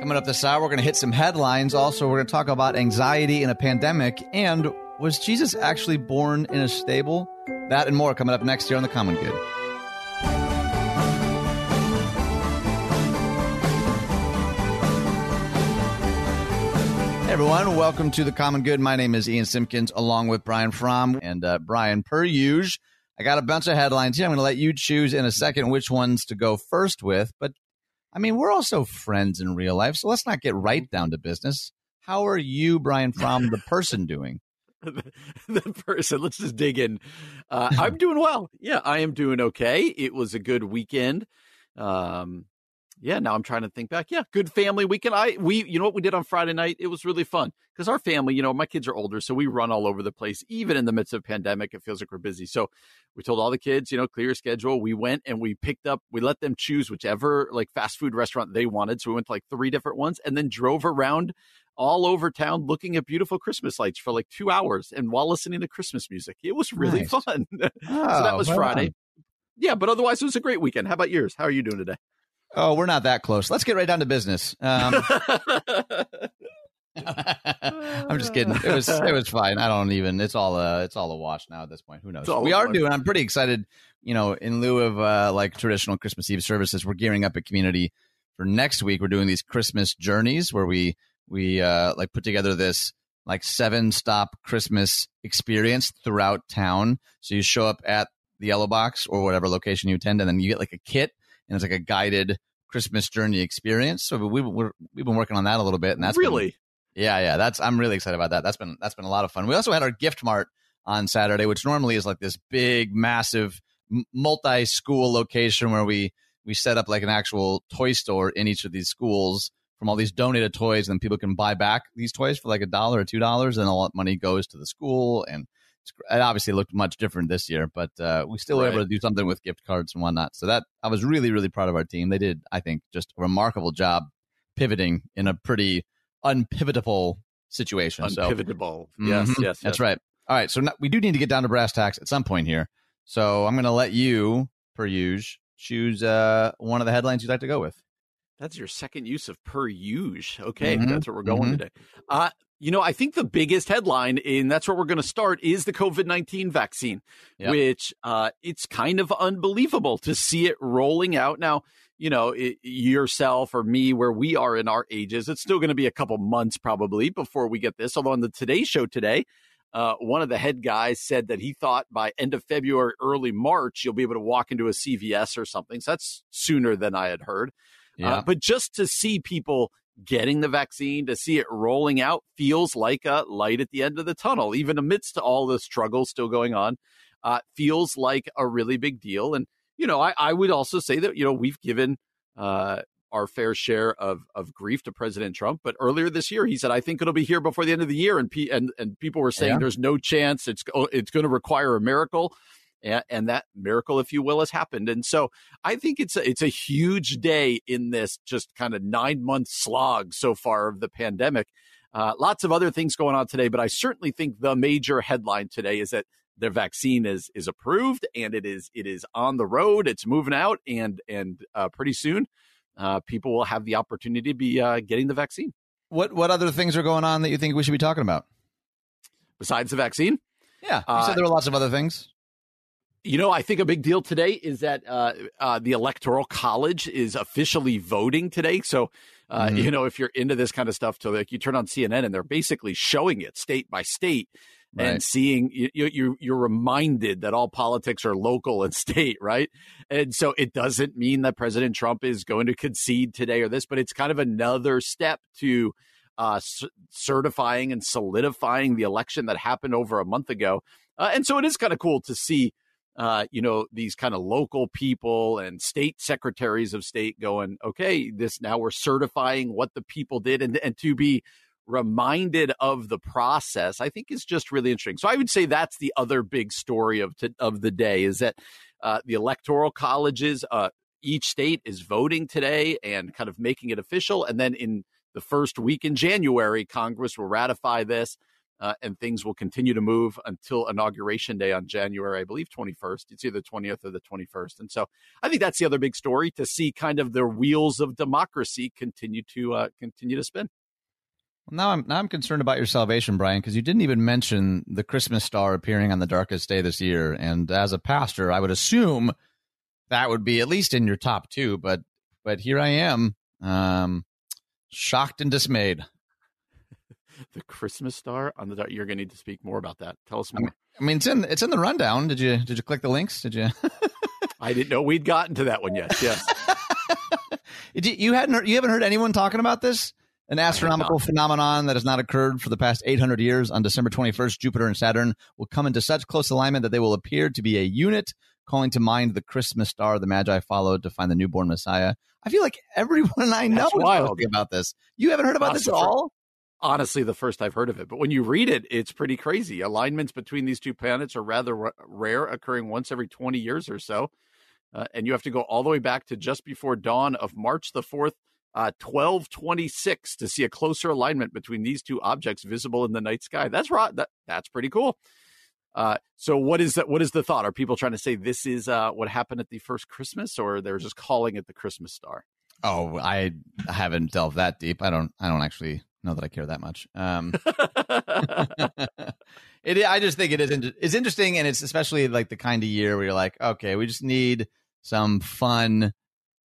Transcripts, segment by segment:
Coming up this hour, we're going to hit some headlines. Also, we're going to talk about anxiety in a pandemic and was Jesus actually born in a stable? That and more coming up next year on The Common Good. Hey everyone, welcome to The Common Good. My name is Ian Simpkins along with Brian Fromm. And uh, Brian, per usual, I got a bunch of headlines here. I'm going to let you choose in a second which ones to go first with. But I mean, we're also friends in real life, so let's not get right down to business. How are you, Brian Fromm, the person, doing? the person. Let's just dig in. Uh, I'm doing well. Yeah, I am doing okay. It was a good weekend. Um, yeah, now I'm trying to think back. Yeah, good family weekend. I we you know what we did on Friday night? It was really fun because our family, you know, my kids are older, so we run all over the place. Even in the midst of pandemic, it feels like we're busy. So we told all the kids, you know, clear your schedule. We went and we picked up. We let them choose whichever like fast food restaurant they wanted. So we went to like three different ones and then drove around all over town looking at beautiful Christmas lights for like two hours and while listening to Christmas music. It was really nice. fun. Oh, so that oh, was well Friday. Yeah, but otherwise it was a great weekend. How about yours? How are you doing today? Oh, we're not that close. Let's get right down to business. Um, I'm just kidding. It was it was fine. I don't even. It's all uh it's all a wash now at this point. Who knows? We are doing. I'm pretty excited. You know, in lieu of uh like traditional Christmas Eve services, we're gearing up a community for next week. We're doing these Christmas journeys where we we uh like put together this like seven stop Christmas experience throughout town. So you show up at the yellow box or whatever location you attend, and then you get like a kit and it's like a guided Christmas journey experience. So we we're, we've been working on that a little bit, and that's really been, yeah yeah that's I'm really excited about that. That's been that's been a lot of fun. We also had our gift mart on Saturday, which normally is like this big massive multi school location where we we set up like an actual toy store in each of these schools from all these donated toys, and then people can buy back these toys for like a dollar or two dollars, and all that money goes to the school and it obviously looked much different this year, but uh, we still right. were able to do something with gift cards and whatnot. So that I was really, really proud of our team. They did, I think, just a remarkable job pivoting in a pretty unpivotable situation. Unpivotable. So, yes, mm-hmm, yes, that's yes. right. All right, so now, we do need to get down to brass tacks at some point here. So I'm going to let you, per usual, choose uh, one of the headlines you'd like to go with. That's your second use of per usual. Okay, mm-hmm. that's where we're going mm-hmm. today. Uh, you know, I think the biggest headline, and that's where we're going to start, is the COVID 19 vaccine, yep. which uh, it's kind of unbelievable to see it rolling out. Now, you know, it, yourself or me, where we are in our ages, it's still going to be a couple months probably before we get this. Although on the Today Show today, uh, one of the head guys said that he thought by end of February, early March, you'll be able to walk into a CVS or something. So that's sooner than I had heard. Uh, yeah. Uh, but just to see people getting the vaccine, to see it rolling out, feels like a light at the end of the tunnel, even amidst all the struggles still going on. Uh, feels like a really big deal. And, you know, I, I would also say that, you know, we've given uh, our fair share of, of grief to President Trump. But earlier this year, he said, I think it'll be here before the end of the year. And, and, and people were saying yeah. there's no chance it's, it's going to require a miracle and, and that miracle, if you will, has happened. And so I think it's a, it's a huge day in this just kind of nine month slog so far of the pandemic. Uh, lots of other things going on today, but I certainly think the major headline today is that the vaccine is is approved and it is it is on the road. It's moving out, and and uh, pretty soon, uh, people will have the opportunity to be uh, getting the vaccine. What what other things are going on that you think we should be talking about besides the vaccine? Yeah, you said uh, there were lots of other things. You know, I think a big deal today is that uh, uh, the Electoral College is officially voting today. So, uh, mm-hmm. you know, if you're into this kind of stuff, to like you turn on CNN and they're basically showing it state by state right. and seeing you, you you're reminded that all politics are local and state, right? And so it doesn't mean that President Trump is going to concede today or this, but it's kind of another step to uh, c- certifying and solidifying the election that happened over a month ago. Uh, and so it is kind of cool to see uh, you know, these kind of local people and state secretaries of state going, okay, this now we're certifying what the people did and, and to be reminded of the process, I think is just really interesting. So I would say that's the other big story of, to, of the day is that uh, the electoral colleges, uh, each state is voting today and kind of making it official. And then in the first week in January, Congress will ratify this. Uh, and things will continue to move until inauguration day on January, I believe, 21st. It's either the 20th or the 21st. And so I think that's the other big story to see kind of the wheels of democracy continue to uh, continue to spin. Well, now I'm now I'm concerned about your salvation, Brian, because you didn't even mention the Christmas star appearing on the darkest day this year. And as a pastor, I would assume that would be at least in your top two. But but here I am, um, shocked and dismayed. The Christmas star on the. You're going to need to speak more about that. Tell us more. I mean, it's in it's in the rundown. Did you did you click the links? Did you? I didn't know we'd gotten to that one yet. Yes. you hadn't heard, you haven't heard anyone talking about this? An astronomical phenomenon that has not occurred for the past 800 years. On December 21st, Jupiter and Saturn will come into such close alignment that they will appear to be a unit, calling to mind the Christmas star the Magi followed to find the newborn Messiah. I feel like everyone I know That's is wild. talking about this. You haven't heard about this at all? Honestly the first I've heard of it. But when you read it, it's pretty crazy. Alignments between these two planets are rather r- rare, occurring once every 20 years or so. Uh, and you have to go all the way back to just before dawn of March the 4th, uh, 1226 to see a closer alignment between these two objects visible in the night sky. That's right. That, that's pretty cool. Uh, so what is that? What is the thought? Are people trying to say this is uh, what happened at the first Christmas, or they're just calling it the Christmas star? Oh, I haven't delved that deep. I don't. I don't actually know that I care that much. Um, it, I just think it is. It's interesting, and it's especially like the kind of year where you're like, okay, we just need some fun,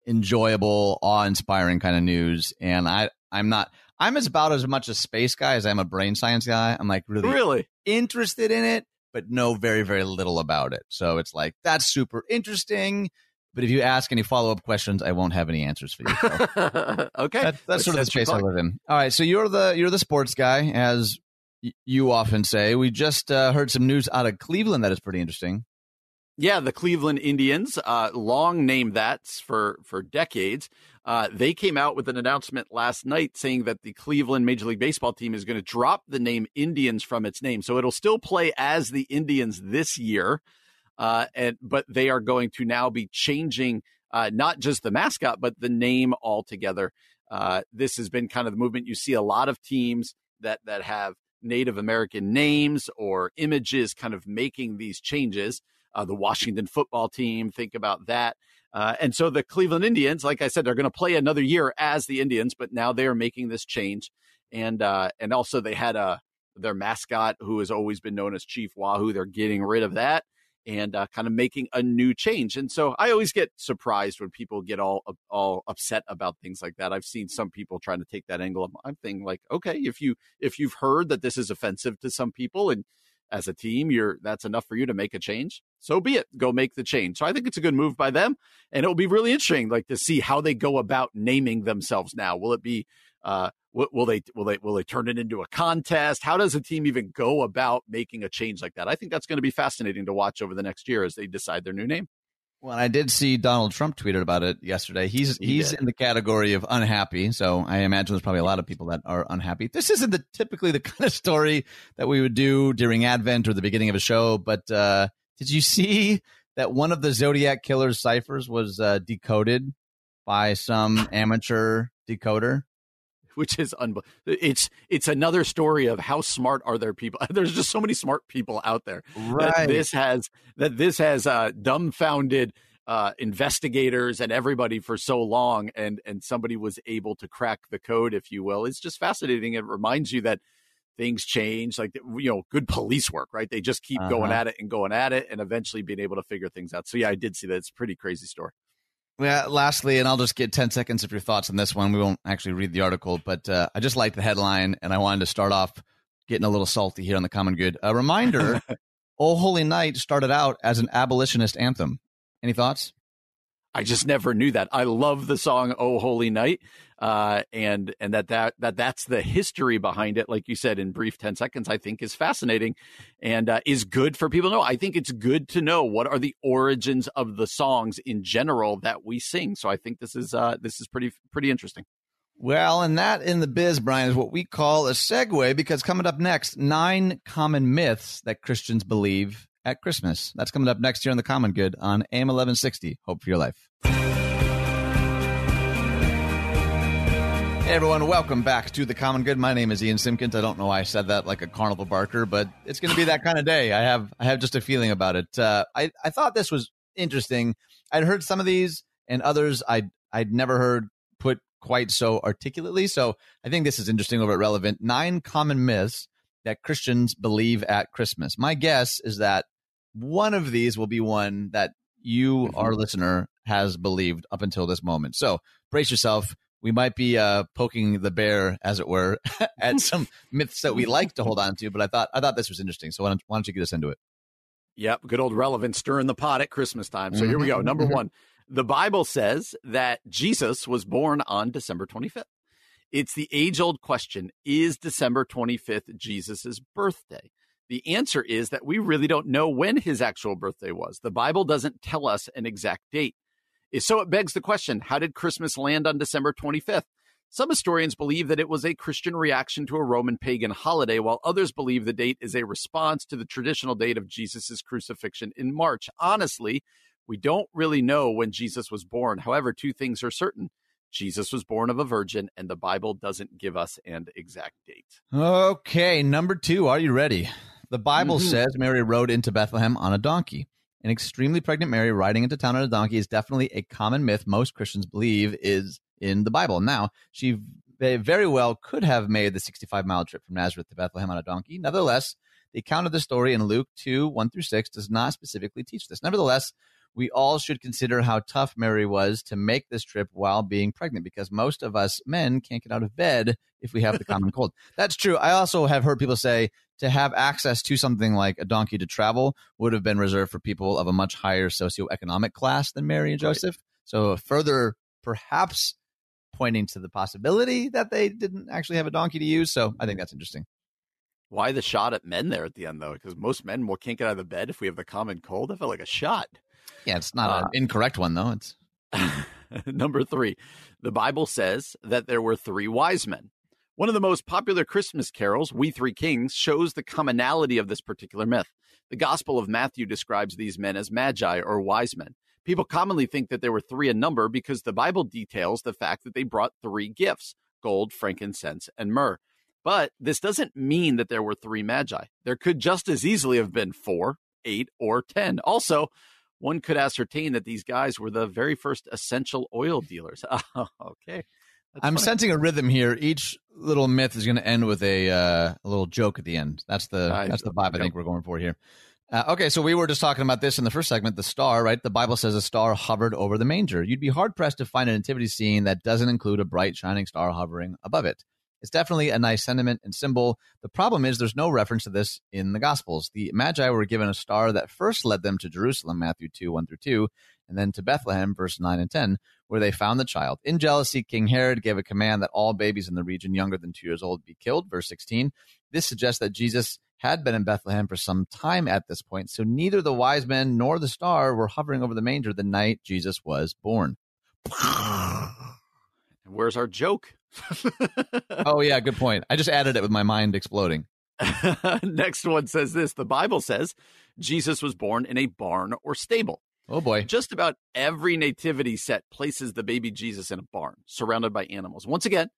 enjoyable, awe-inspiring kind of news. And I, I'm not. I'm as about as much a space guy as I'm a brain science guy. I'm like really, really interested in it, but know very, very little about it. So it's like that's super interesting. But if you ask any follow up questions, I won't have any answers for you. So. okay, that, that's sort of the space I live in. All right, so you're the you're the sports guy, as y- you often say. We just uh, heard some news out of Cleveland that is pretty interesting. Yeah, the Cleveland Indians, uh, long named that for for decades. Uh, they came out with an announcement last night saying that the Cleveland Major League Baseball team is going to drop the name Indians from its name, so it'll still play as the Indians this year. Uh, and but they are going to now be changing uh, not just the mascot but the name altogether. Uh, this has been kind of the movement. You see a lot of teams that that have Native American names or images, kind of making these changes. Uh, the Washington football team, think about that. Uh, and so the Cleveland Indians, like I said, they're going to play another year as the Indians, but now they are making this change. And uh, and also they had a their mascot who has always been known as Chief Wahoo. They're getting rid of that and uh, kind of making a new change. And so I always get surprised when people get all all upset about things like that. I've seen some people trying to take that angle. I'm thinking like, okay, if you if you've heard that this is offensive to some people and as a team, you're that's enough for you to make a change. So be it. Go make the change. So I think it's a good move by them, and it'll be really interesting, like to see how they go about naming themselves now. Will it be uh, will they will they will they turn it into a contest? How does a team even go about making a change like that? I think that's going to be fascinating to watch over the next year as they decide their new name. Well, I did see Donald Trump tweeted about it yesterday. He's he he's did. in the category of unhappy, so I imagine there's probably a lot of people that are unhappy. This isn't the typically the kind of story that we would do during Advent or the beginning of a show. But uh, did you see that one of the Zodiac killer's ciphers was uh, decoded by some amateur decoder? which is unbelievable. It's it's another story of how smart are there people. There's just so many smart people out there. Right. That this has that this has uh, dumbfounded uh, investigators and everybody for so long, and and somebody was able to crack the code, if you will. It's just fascinating. It reminds you that things change like you know good police work right they just keep uh-huh. going at it and going at it and eventually being able to figure things out so yeah i did see that it's a pretty crazy story yeah, lastly, and I'll just get 10 seconds of your thoughts on this one. We won't actually read the article, but uh, I just like the headline, and I wanted to start off getting a little salty here on the common good. A reminder Oh Holy Night started out as an abolitionist anthem. Any thoughts? I just never knew that. I love the song "Oh Holy Night," uh, and and that that that that's the history behind it. Like you said in brief ten seconds, I think is fascinating, and uh, is good for people to know. I think it's good to know what are the origins of the songs in general that we sing. So I think this is uh, this is pretty pretty interesting. Well, and that in the biz, Brian, is what we call a segue because coming up next, nine common myths that Christians believe at Christmas. That's coming up next year on The Common Good on AM 1160. Hope for your life. Hey everyone, welcome back to the Common Good. My name is Ian Simpkins. I don't know why I said that like a carnival barker, but it's going to be that kind of day. I have I have just a feeling about it. Uh, I I thought this was interesting. I'd heard some of these and others I'd I'd never heard put quite so articulately. So I think this is interesting over at Relevant. Nine common myths that Christians believe at Christmas. My guess is that one of these will be one that you, mm-hmm. our listener, has believed up until this moment. So brace yourself we might be uh, poking the bear, as it were, at some myths that we like to hold on to. But I thought I thought this was interesting. So why don't, why don't you get us into it? Yep, good old relevant stirring the pot at Christmas time. So here we go. Mm-hmm. Number mm-hmm. one, the Bible says that Jesus was born on December 25th. It's the age old question Is December 25th Jesus' birthday? The answer is that we really don't know when his actual birthday was. The Bible doesn't tell us an exact date. So it begs the question how did Christmas land on December 25th? Some historians believe that it was a Christian reaction to a Roman pagan holiday, while others believe the date is a response to the traditional date of Jesus' crucifixion in March. Honestly, we don't really know when Jesus was born. However, two things are certain. Jesus was born of a virgin, and the Bible doesn't give us an exact date. Okay, number two, are you ready? The Bible mm-hmm. says Mary rode into Bethlehem on a donkey. An extremely pregnant Mary riding into town on a donkey is definitely a common myth most Christians believe is in the Bible. Now, she very well could have made the 65 mile trip from Nazareth to Bethlehem on a donkey. Nevertheless, the account of the story in Luke 2 1 through 6 does not specifically teach this. Nevertheless, we all should consider how tough Mary was to make this trip while being pregnant because most of us men can't get out of bed if we have the common cold. That's true. I also have heard people say to have access to something like a donkey to travel would have been reserved for people of a much higher socioeconomic class than Mary and Joseph. Right. So further perhaps pointing to the possibility that they didn't actually have a donkey to use. So I think that's interesting. Why the shot at men there at the end though? Because most men can't get out of the bed if we have the common cold. I felt like a shot. Yeah, it's not uh, an incorrect one though. It's number three. The Bible says that there were three wise men. One of the most popular Christmas carols, We Three Kings, shows the commonality of this particular myth. The Gospel of Matthew describes these men as magi or wise men. People commonly think that there were three in number because the Bible details the fact that they brought three gifts gold, frankincense, and myrrh. But this doesn't mean that there were three magi. There could just as easily have been four, eight, or ten. Also, one could ascertain that these guys were the very first essential oil dealers. okay. That's I'm funny. sensing a rhythm here. Each little myth is going to end with a, uh, a little joke at the end. That's the I, that's the vibe I think we're going for here. Uh, okay, so we were just talking about this in the first segment. The star, right? The Bible says a star hovered over the manger. You'd be hard pressed to find a nativity scene that doesn't include a bright shining star hovering above it. It's definitely a nice sentiment and symbol. The problem is there's no reference to this in the Gospels. The Magi were given a star that first led them to Jerusalem, Matthew 2, 1 through 2, and then to Bethlehem, verse 9 and 10, where they found the child. In jealousy, King Herod gave a command that all babies in the region younger than two years old be killed, verse 16. This suggests that Jesus had been in Bethlehem for some time at this point, so neither the wise men nor the star were hovering over the manger the night Jesus was born. And where's our joke? oh yeah, good point. I just added it with my mind exploding. Next one says this: the Bible says Jesus was born in a barn or stable. Oh boy. Just about every nativity set places the baby Jesus in a barn, surrounded by animals. Once again,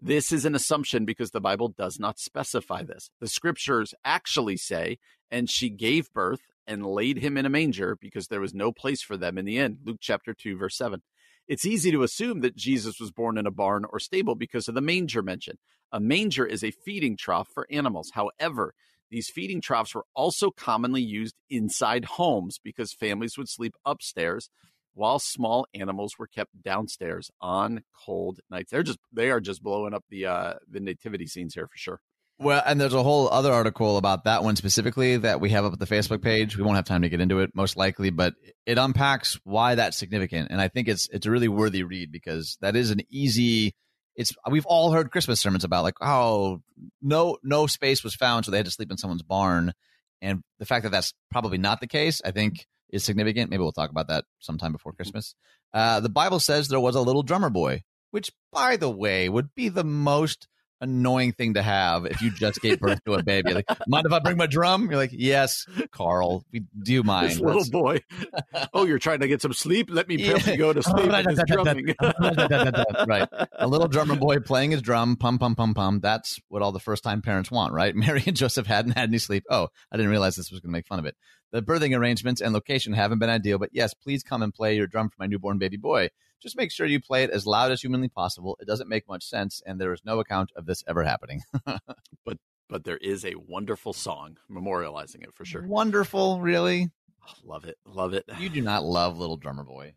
this is an assumption because the Bible does not specify this. The scriptures actually say, and she gave birth and laid him in a manger because there was no place for them in the inn. Luke chapter 2, verse 7 it's easy to assume that Jesus was born in a barn or stable because of the manger mention. A manger is a feeding trough for animals. However, these feeding troughs were also commonly used inside homes because families would sleep upstairs while small animals were kept downstairs on cold nights. They're just they are just blowing up the uh the nativity scenes here for sure. Well, and there's a whole other article about that one specifically that we have up at the Facebook page. We won't have time to get into it, most likely, but it unpacks why that's significant. And I think it's it's a really worthy read because that is an easy. It's we've all heard Christmas sermons about like, oh, no no space was found, so they had to sleep in someone's barn. And the fact that that's probably not the case, I think, is significant. Maybe we'll talk about that sometime before Christmas. Uh, the Bible says there was a little drummer boy, which, by the way, would be the most annoying thing to have if you just gave birth to a baby. Like, mind if I bring my drum? You're like, yes, Carl. We do mind. This little boy. oh, you're trying to get some sleep? Let me you go to sleep drumming. right. A little drummer boy playing his drum, pum pum pum pum. That's what all the first time parents want, right? Mary and Joseph hadn't had any sleep. Oh, I didn't realize this was going to make fun of it. The birthing arrangements and location haven't been ideal, but yes, please come and play your drum for my newborn baby boy just make sure you play it as loud as humanly possible. It doesn't make much sense, and there is no account of this ever happening. but but there is a wonderful song memorializing it for sure. Wonderful, really. Oh, love it, love it. You do not love Little Drummer Boy.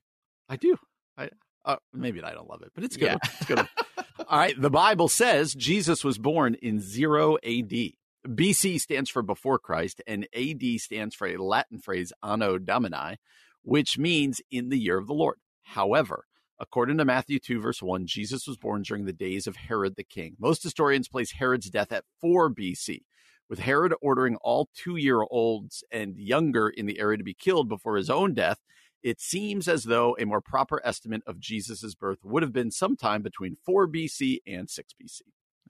I do. I uh, maybe I don't love it, but it's good. Yeah. It's good. All right. The Bible says Jesus was born in zero A.D. BC stands for before Christ, and AD stands for a Latin phrase anno Domini, which means in the year of the Lord. However, According to Matthew 2, verse 1, Jesus was born during the days of Herod the king. Most historians place Herod's death at 4 BC, with Herod ordering all two year olds and younger in the area to be killed before his own death. It seems as though a more proper estimate of Jesus' birth would have been sometime between 4 BC and 6 BC.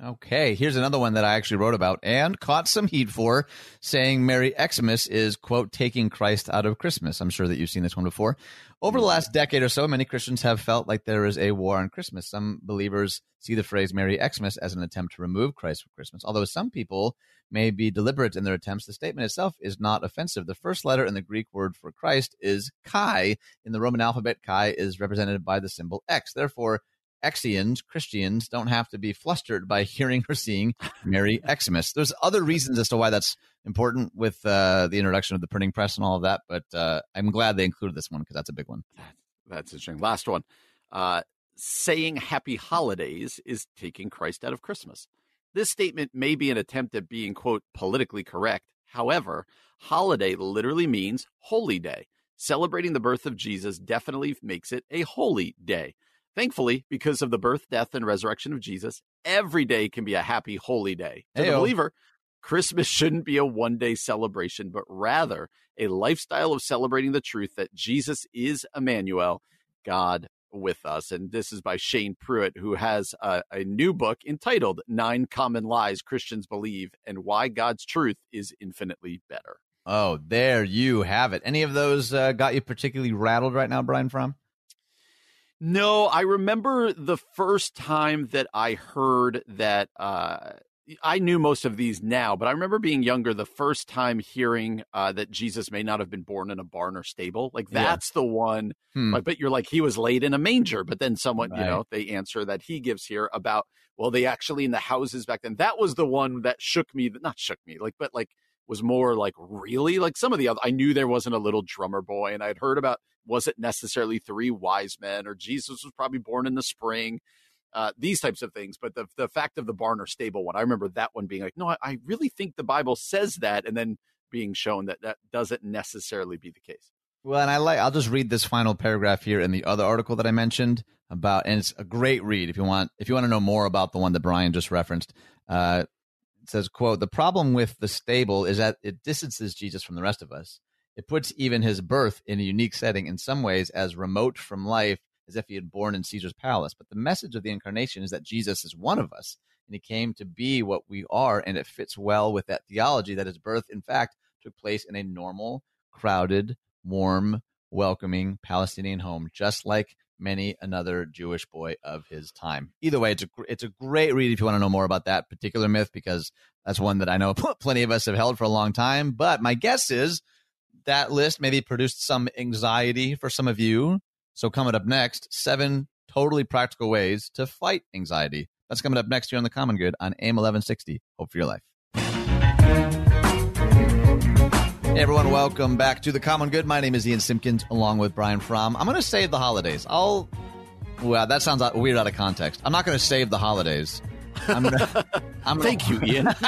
Okay, here's another one that I actually wrote about and caught some heat for, saying Merry Xmas is, quote, taking Christ out of Christmas. I'm sure that you've seen this one before. Over the last decade or so, many Christians have felt like there is a war on Christmas. Some believers see the phrase Merry Xmas as an attempt to remove Christ from Christmas. Although some people may be deliberate in their attempts, the statement itself is not offensive. The first letter in the Greek word for Christ is chi. In the Roman alphabet, chi is represented by the symbol X. Therefore, Exians, Christians, don't have to be flustered by hearing or seeing Merry Xmas. There's other reasons as to why that's important with uh, the introduction of the printing press and all of that, but uh, I'm glad they included this one because that's a big one. That's interesting. Last one. Uh, saying happy holidays is taking Christ out of Christmas. This statement may be an attempt at being, quote, politically correct. However, holiday literally means holy day. Celebrating the birth of Jesus definitely makes it a holy day. Thankfully, because of the birth, death, and resurrection of Jesus, every day can be a happy, holy day. To Hey-o. the believer, Christmas shouldn't be a one day celebration, but rather a lifestyle of celebrating the truth that Jesus is Emmanuel, God with us. And this is by Shane Pruitt, who has a, a, new book entitled Nine Common Lies Christians Believe and Why God's Truth is Infinitely Better. Oh, there you have it. Any of those uh, got you particularly rattled right now, Brian Fromm? No, I remember the first time that I heard that. Uh, I knew most of these now, but I remember being younger the first time hearing uh, that Jesus may not have been born in a barn or stable. Like that's yeah. the one. Hmm. Like, but you're like he was laid in a manger. But then someone, right. you know, they answer that he gives here about well, they actually in the houses back then. That was the one that shook me. Not shook me, like, but like was more like really like some of the other. I knew there wasn't a little drummer boy, and I'd heard about wasn't necessarily three wise men or Jesus was probably born in the spring. Uh, these types of things, but the the fact of the barn or stable one, I remember that one being like, no, I, I really think the Bible says that, and then being shown that that doesn't necessarily be the case. Well, and I like I'll just read this final paragraph here in the other article that I mentioned about, and it's a great read if you want if you want to know more about the one that Brian just referenced. Uh, says, "quote The problem with the stable is that it distances Jesus from the rest of us. It puts even his birth in a unique setting, in some ways as remote from life as if he had born in Caesar's palace. But the message of the incarnation is that Jesus is one of us, and he came to be what we are, and it fits well with that theology that his birth, in fact, took place in a normal, crowded, warm, welcoming Palestinian home, just like many another Jewish boy of his time. Either way, it's a it's a great read if you want to know more about that particular myth because that's one that I know plenty of us have held for a long time. But my guess is that list maybe produced some anxiety for some of you. So, coming up next, seven totally practical ways to fight anxiety. That's coming up next here on The Common Good on AM 1160. Hope for your life. Hey everyone, welcome back to The Common Good. My name is Ian Simpkins along with Brian Fromm. I'm going to save the holidays. I'll. Well, that sounds weird out of context. I'm not going to save the holidays. I'm gonna, I'm Thank you, Ian.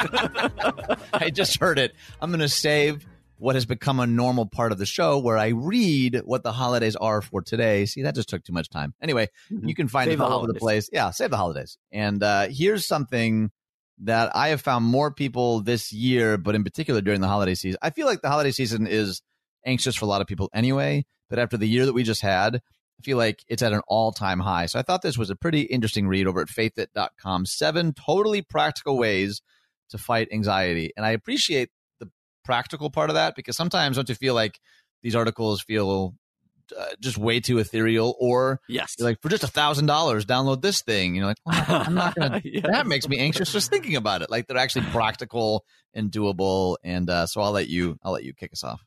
I just heard it. I'm going to save what has become a normal part of the show where I read what the holidays are for today. See, that just took too much time. Anyway, mm-hmm. you can find save it all over the place. Yeah, save the holidays. And uh, here's something that I have found more people this year, but in particular during the holiday season. I feel like the holiday season is anxious for a lot of people anyway. But after the year that we just had, I feel like it's at an all time high. So I thought this was a pretty interesting read over at faithit.com. Seven totally practical ways to fight anxiety. And I appreciate the practical part of that because sometimes don't you feel like these articles feel uh, just way too ethereal or yes. like for just a thousand dollars download this thing. You know like well, i'm not gonna yes. that makes me anxious just thinking about it. Like they're actually practical and doable and uh, so i'll let you i'll let you kick us off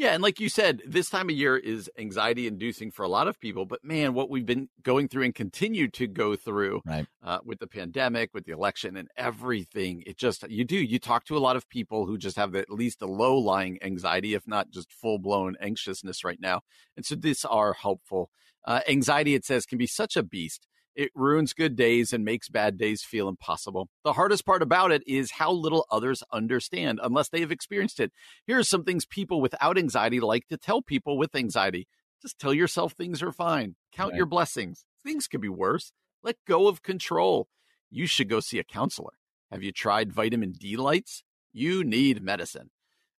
yeah, and like you said, this time of year is anxiety inducing for a lot of people. But man, what we've been going through and continue to go through right. uh, with the pandemic, with the election, and everything, it just you do you talk to a lot of people who just have at least a low lying anxiety, if not just full blown anxiousness right now. And so these are helpful. Uh, anxiety, it says, can be such a beast. It ruins good days and makes bad days feel impossible. The hardest part about it is how little others understand unless they have experienced it. Here are some things people without anxiety like to tell people with anxiety. Just tell yourself things are fine. Count right. your blessings. Things could be worse. Let go of control. You should go see a counselor. Have you tried vitamin D lights? You need medicine.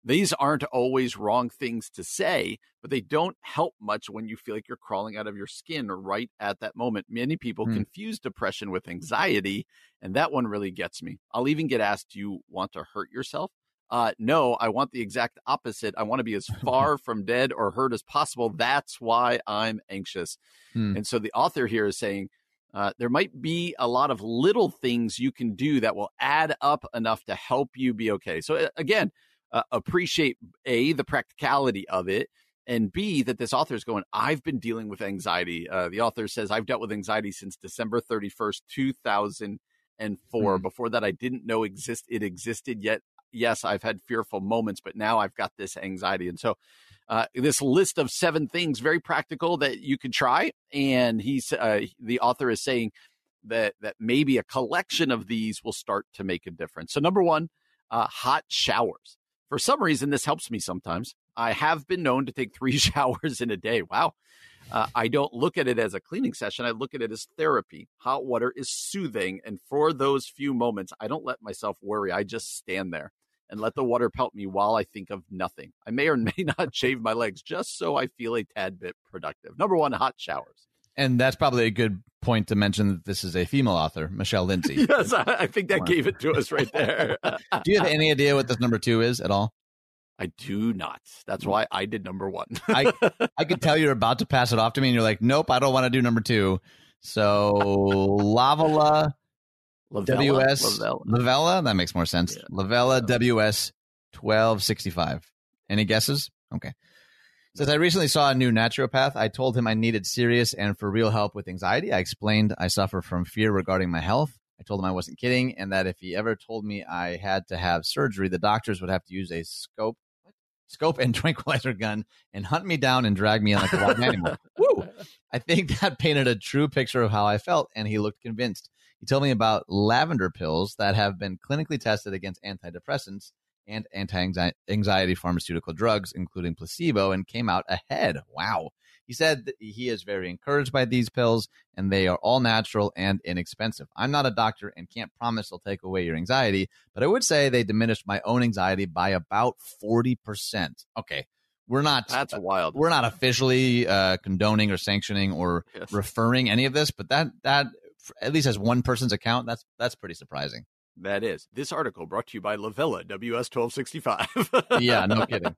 These aren't always wrong things to say, but they don't help much when you feel like you're crawling out of your skin right at that moment. Many people mm. confuse depression with anxiety, and that one really gets me. I'll even get asked, Do you want to hurt yourself? Uh, no, I want the exact opposite. I want to be as far from dead or hurt as possible. That's why I'm anxious. Mm. And so the author here is saying, uh, there might be a lot of little things you can do that will add up enough to help you be okay. So, again, uh, appreciate a the practicality of it and b that this author is going i've been dealing with anxiety. Uh, the author says i've dealt with anxiety since december 31st 2004 mm. before that i didn't know exist it existed yet. Yes i've had fearful moments but now i've got this anxiety. And so uh, this list of seven things very practical that you could try and he's uh, the author is saying that that maybe a collection of these will start to make a difference. So number one uh, hot showers for some reason, this helps me sometimes. I have been known to take three showers in a day. Wow. Uh, I don't look at it as a cleaning session. I look at it as therapy. Hot water is soothing. And for those few moments, I don't let myself worry. I just stand there and let the water pelt me while I think of nothing. I may or may not shave my legs just so I feel a tad bit productive. Number one, hot showers. And that's probably a good point to mention that this is a female author, Michelle Lindsey. yes, I think that gave it to us right there. do you have any idea what this number two is at all? I do not. That's why I did number one. I I could tell you're about to pass it off to me, and you're like, "Nope, I don't want to do number two. So Lavala, WS Lavela. Lavela. That makes more sense. Yeah. Lavela WS twelve sixty five. Any guesses? Okay. Says I recently saw a new naturopath. I told him I needed serious and for real help with anxiety. I explained I suffer from fear regarding my health. I told him I wasn't kidding and that if he ever told me I had to have surgery, the doctors would have to use a scope scope and tranquilizer gun and hunt me down and drag me in like a wild animal. Woo! I think that painted a true picture of how I felt, and he looked convinced. He told me about lavender pills that have been clinically tested against antidepressants and anti anxiety pharmaceutical drugs, including placebo, and came out ahead. Wow. He said that he is very encouraged by these pills and they are all natural and inexpensive. I'm not a doctor and can't promise they'll take away your anxiety, but I would say they diminished my own anxiety by about 40%. Okay. We're not That's wild. We're not officially uh, condoning or sanctioning or yes. referring any of this, but that that at least as one person's account, that's that's pretty surprising. That is. This article brought to you by Lavela WS1265. yeah, no kidding.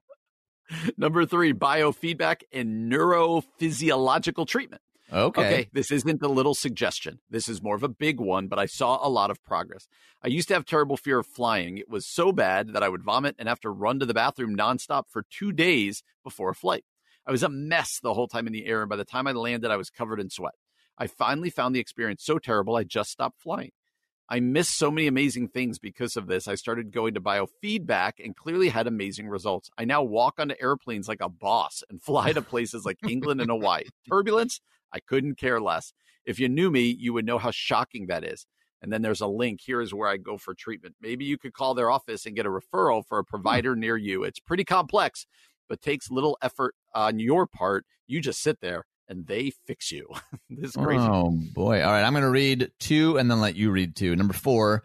Number three, biofeedback and neurophysiological treatment. Okay. Okay. This isn't a little suggestion. This is more of a big one, but I saw a lot of progress. I used to have terrible fear of flying. It was so bad that I would vomit and have to run to the bathroom nonstop for two days before a flight. I was a mess the whole time in the air, and by the time I landed, I was covered in sweat. I finally found the experience so terrible, I just stopped flying. I missed so many amazing things because of this. I started going to biofeedback and clearly had amazing results. I now walk onto airplanes like a boss and fly to places like England and Hawaii. Turbulence, I couldn't care less. If you knew me, you would know how shocking that is. And then there's a link. Here is where I go for treatment. Maybe you could call their office and get a referral for a hmm. provider near you. It's pretty complex, but takes little effort on your part. You just sit there and they fix you. this is crazy. Oh boy! All right, I'm going to read two and then let you read two. Number four,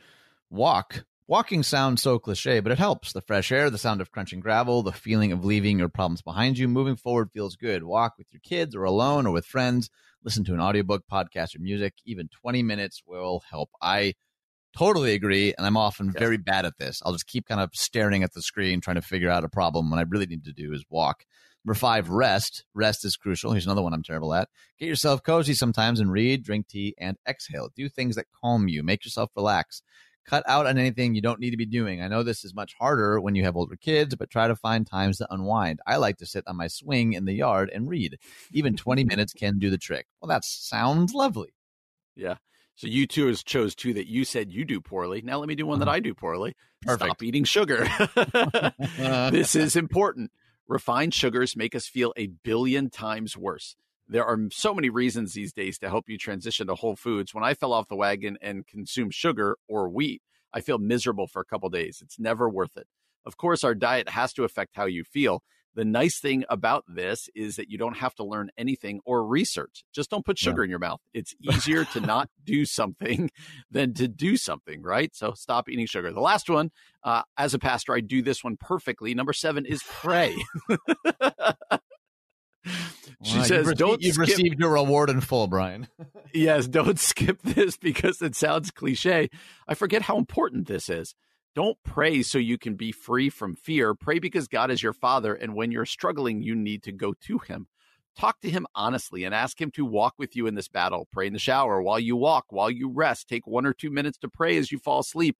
walk Walking sounds so cliche, but it helps. The fresh air, the sound of crunching gravel, the feeling of leaving your problems behind you. Moving forward feels good. Walk with your kids or alone or with friends. Listen to an audiobook, podcast, or music. Even 20 minutes will help. I totally agree. And I'm often very bad at this. I'll just keep kind of staring at the screen, trying to figure out a problem when I really need to do is walk. Number five, rest. Rest is crucial. Here's another one I'm terrible at. Get yourself cozy sometimes and read, drink tea, and exhale. Do things that calm you. Make yourself relax cut out on anything you don't need to be doing. I know this is much harder when you have older kids, but try to find times to unwind. I like to sit on my swing in the yard and read. Even 20 minutes can do the trick. Well, that sounds lovely. Yeah. So you two has chose two that you said you do poorly. Now let me do one that uh-huh. I do poorly. Perfect. Stop eating sugar. this is important. Refined sugars make us feel a billion times worse there are so many reasons these days to help you transition to whole foods. When I fell off the wagon and consumed sugar or wheat, I feel miserable for a couple days. It's never worth it. Of course, our diet has to affect how you feel. The nice thing about this is that you don't have to learn anything or research. Just don't put sugar yeah. in your mouth. It's easier to not do something than to do something, right? So stop eating sugar. The last one, uh, as a pastor, I do this one perfectly. Number seven is pray. She wow, says, you've "Don't." You've skip- received your reward in full, Brian. yes, don't skip this because it sounds cliche. I forget how important this is. Don't pray so you can be free from fear. Pray because God is your Father, and when you're struggling, you need to go to Him. Talk to Him honestly and ask Him to walk with you in this battle. Pray in the shower while you walk, while you rest. Take one or two minutes to pray as you fall asleep.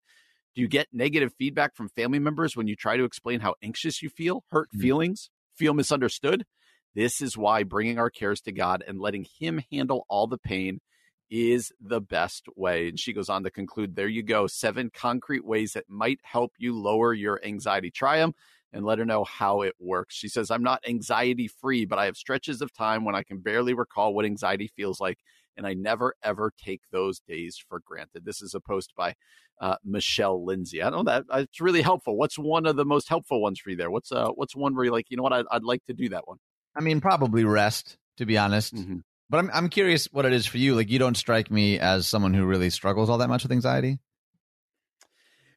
Do you get negative feedback from family members when you try to explain how anxious you feel, hurt mm-hmm. feelings, feel misunderstood? This is why bringing our cares to God and letting Him handle all the pain is the best way. And she goes on to conclude there you go, seven concrete ways that might help you lower your anxiety. Try them and let her know how it works. She says, I'm not anxiety free, but I have stretches of time when I can barely recall what anxiety feels like. And I never, ever take those days for granted. This is a post by uh, Michelle Lindsey. I know that uh, it's really helpful. What's one of the most helpful ones for you there? What's uh, what's one where you're like, you know what, I'd, I'd like to do that one? I mean, probably rest, to be honest. Mm-hmm. But I'm I'm curious what it is for you. Like, you don't strike me as someone who really struggles all that much with anxiety.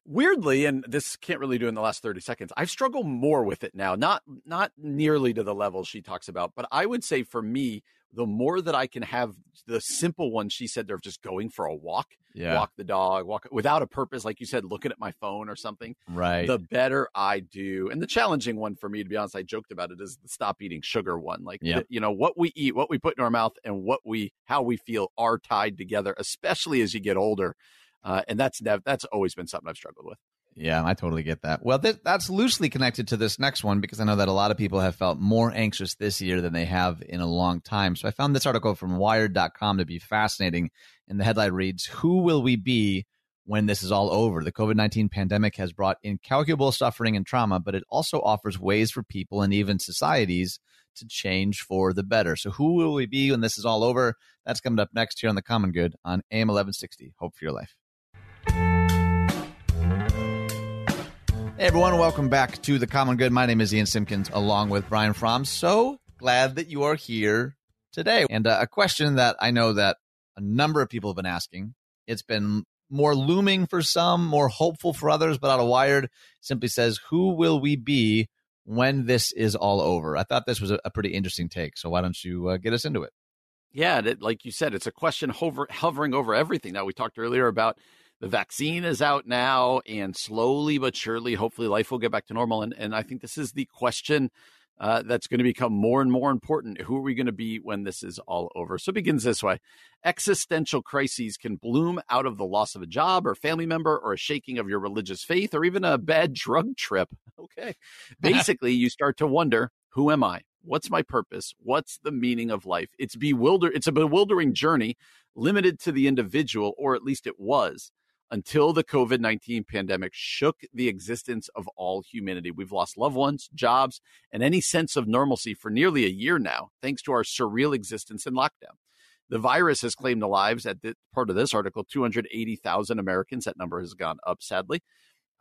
Weirdly, and this can't really do in the last 30 seconds. I've struggled more with it now. Not not nearly to the level she talks about, but I would say for me, the more that I can have the simple ones, she said they're just going for a walk, yeah. walk the dog, walk without a purpose, like you said, looking at my phone or something. Right. The better I do. And the challenging one for me, to be honest, I joked about it is the stop eating sugar one. Like, yep. the, you know, what we eat, what we put in our mouth, and what we, how we feel are tied together, especially as you get older. Uh, and that's that's always been something I've struggled with. Yeah, I totally get that. Well, th- that's loosely connected to this next one because I know that a lot of people have felt more anxious this year than they have in a long time. So I found this article from wired.com to be fascinating. And the headline reads Who will we be when this is all over? The COVID 19 pandemic has brought incalculable suffering and trauma, but it also offers ways for people and even societies to change for the better. So who will we be when this is all over? That's coming up next here on The Common Good on AM 1160. Hope for your life. Hey everyone, welcome back to the Common Good. My name is Ian Simpkins, along with Brian Fromm. So glad that you are here today. And uh, a question that I know that a number of people have been asking. It's been more looming for some, more hopeful for others, but out of Wired simply says, "Who will we be when this is all over?" I thought this was a, a pretty interesting take. So why don't you uh, get us into it? Yeah, like you said, it's a question hover, hovering over everything. Now we talked earlier about the vaccine is out now, and slowly but surely, hopefully, life will get back to normal. And, and I think this is the question uh, that's going to become more and more important. Who are we going to be when this is all over? So it begins this way Existential crises can bloom out of the loss of a job or family member or a shaking of your religious faith or even a bad drug trip. Okay. Basically, you start to wonder who am I? What's my purpose? What's the meaning of life? It's bewilder it's a bewildering journey limited to the individual or at least it was until the COVID 19 pandemic shook the existence of all humanity. We've lost loved ones, jobs, and any sense of normalcy for nearly a year now, thanks to our surreal existence in lockdown. The virus has claimed the lives, at the, part of this article, 280,000 Americans. That number has gone up, sadly.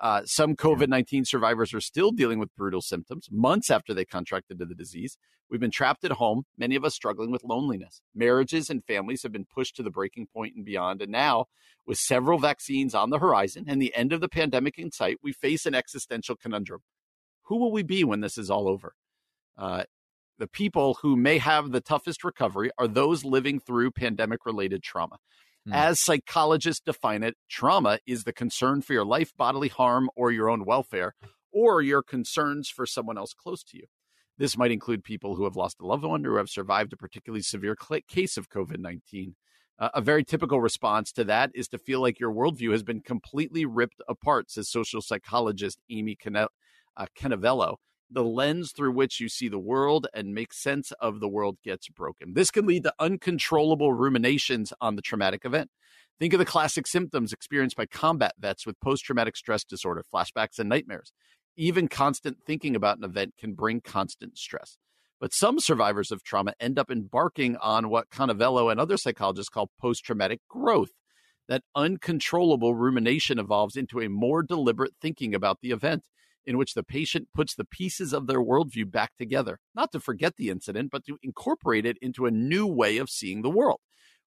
Uh, some COVID 19 survivors are still dealing with brutal symptoms months after they contracted the disease. We've been trapped at home, many of us struggling with loneliness. Marriages and families have been pushed to the breaking point and beyond. And now, with several vaccines on the horizon and the end of the pandemic in sight, we face an existential conundrum. Who will we be when this is all over? Uh, the people who may have the toughest recovery are those living through pandemic related trauma. Hmm. As psychologists define it, trauma is the concern for your life, bodily harm, or your own welfare, or your concerns for someone else close to you. This might include people who have lost a loved one or who have survived a particularly severe case of COVID 19. Uh, a very typical response to that is to feel like your worldview has been completely ripped apart, says social psychologist Amy uh, Canevello the lens through which you see the world and make sense of the world gets broken. This can lead to uncontrollable ruminations on the traumatic event. Think of the classic symptoms experienced by combat vets with post traumatic stress disorder, flashbacks, and nightmares. Even constant thinking about an event can bring constant stress. But some survivors of trauma end up embarking on what Canevello and other psychologists call post traumatic growth. That uncontrollable rumination evolves into a more deliberate thinking about the event in which the patient puts the pieces of their worldview back together, not to forget the incident, but to incorporate it into a new way of seeing the world,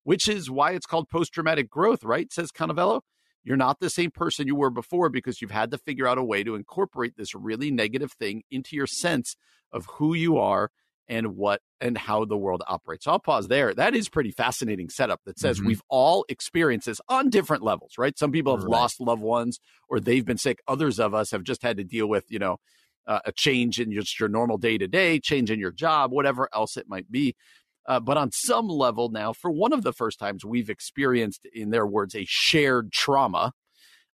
which is why it's called post traumatic growth, right? Says Canevello. You're not the same person you were before because you've had to figure out a way to incorporate this really negative thing into your sense of who you are and what and how the world operates. So I'll pause there. That is pretty fascinating setup that says mm-hmm. we've all experienced this on different levels, right? Some people have right. lost loved ones or they've been sick. Others of us have just had to deal with, you know, uh, a change in just your normal day to day, change in your job, whatever else it might be. Uh, but on some level now, for one of the first times we've experienced, in their words, a shared trauma.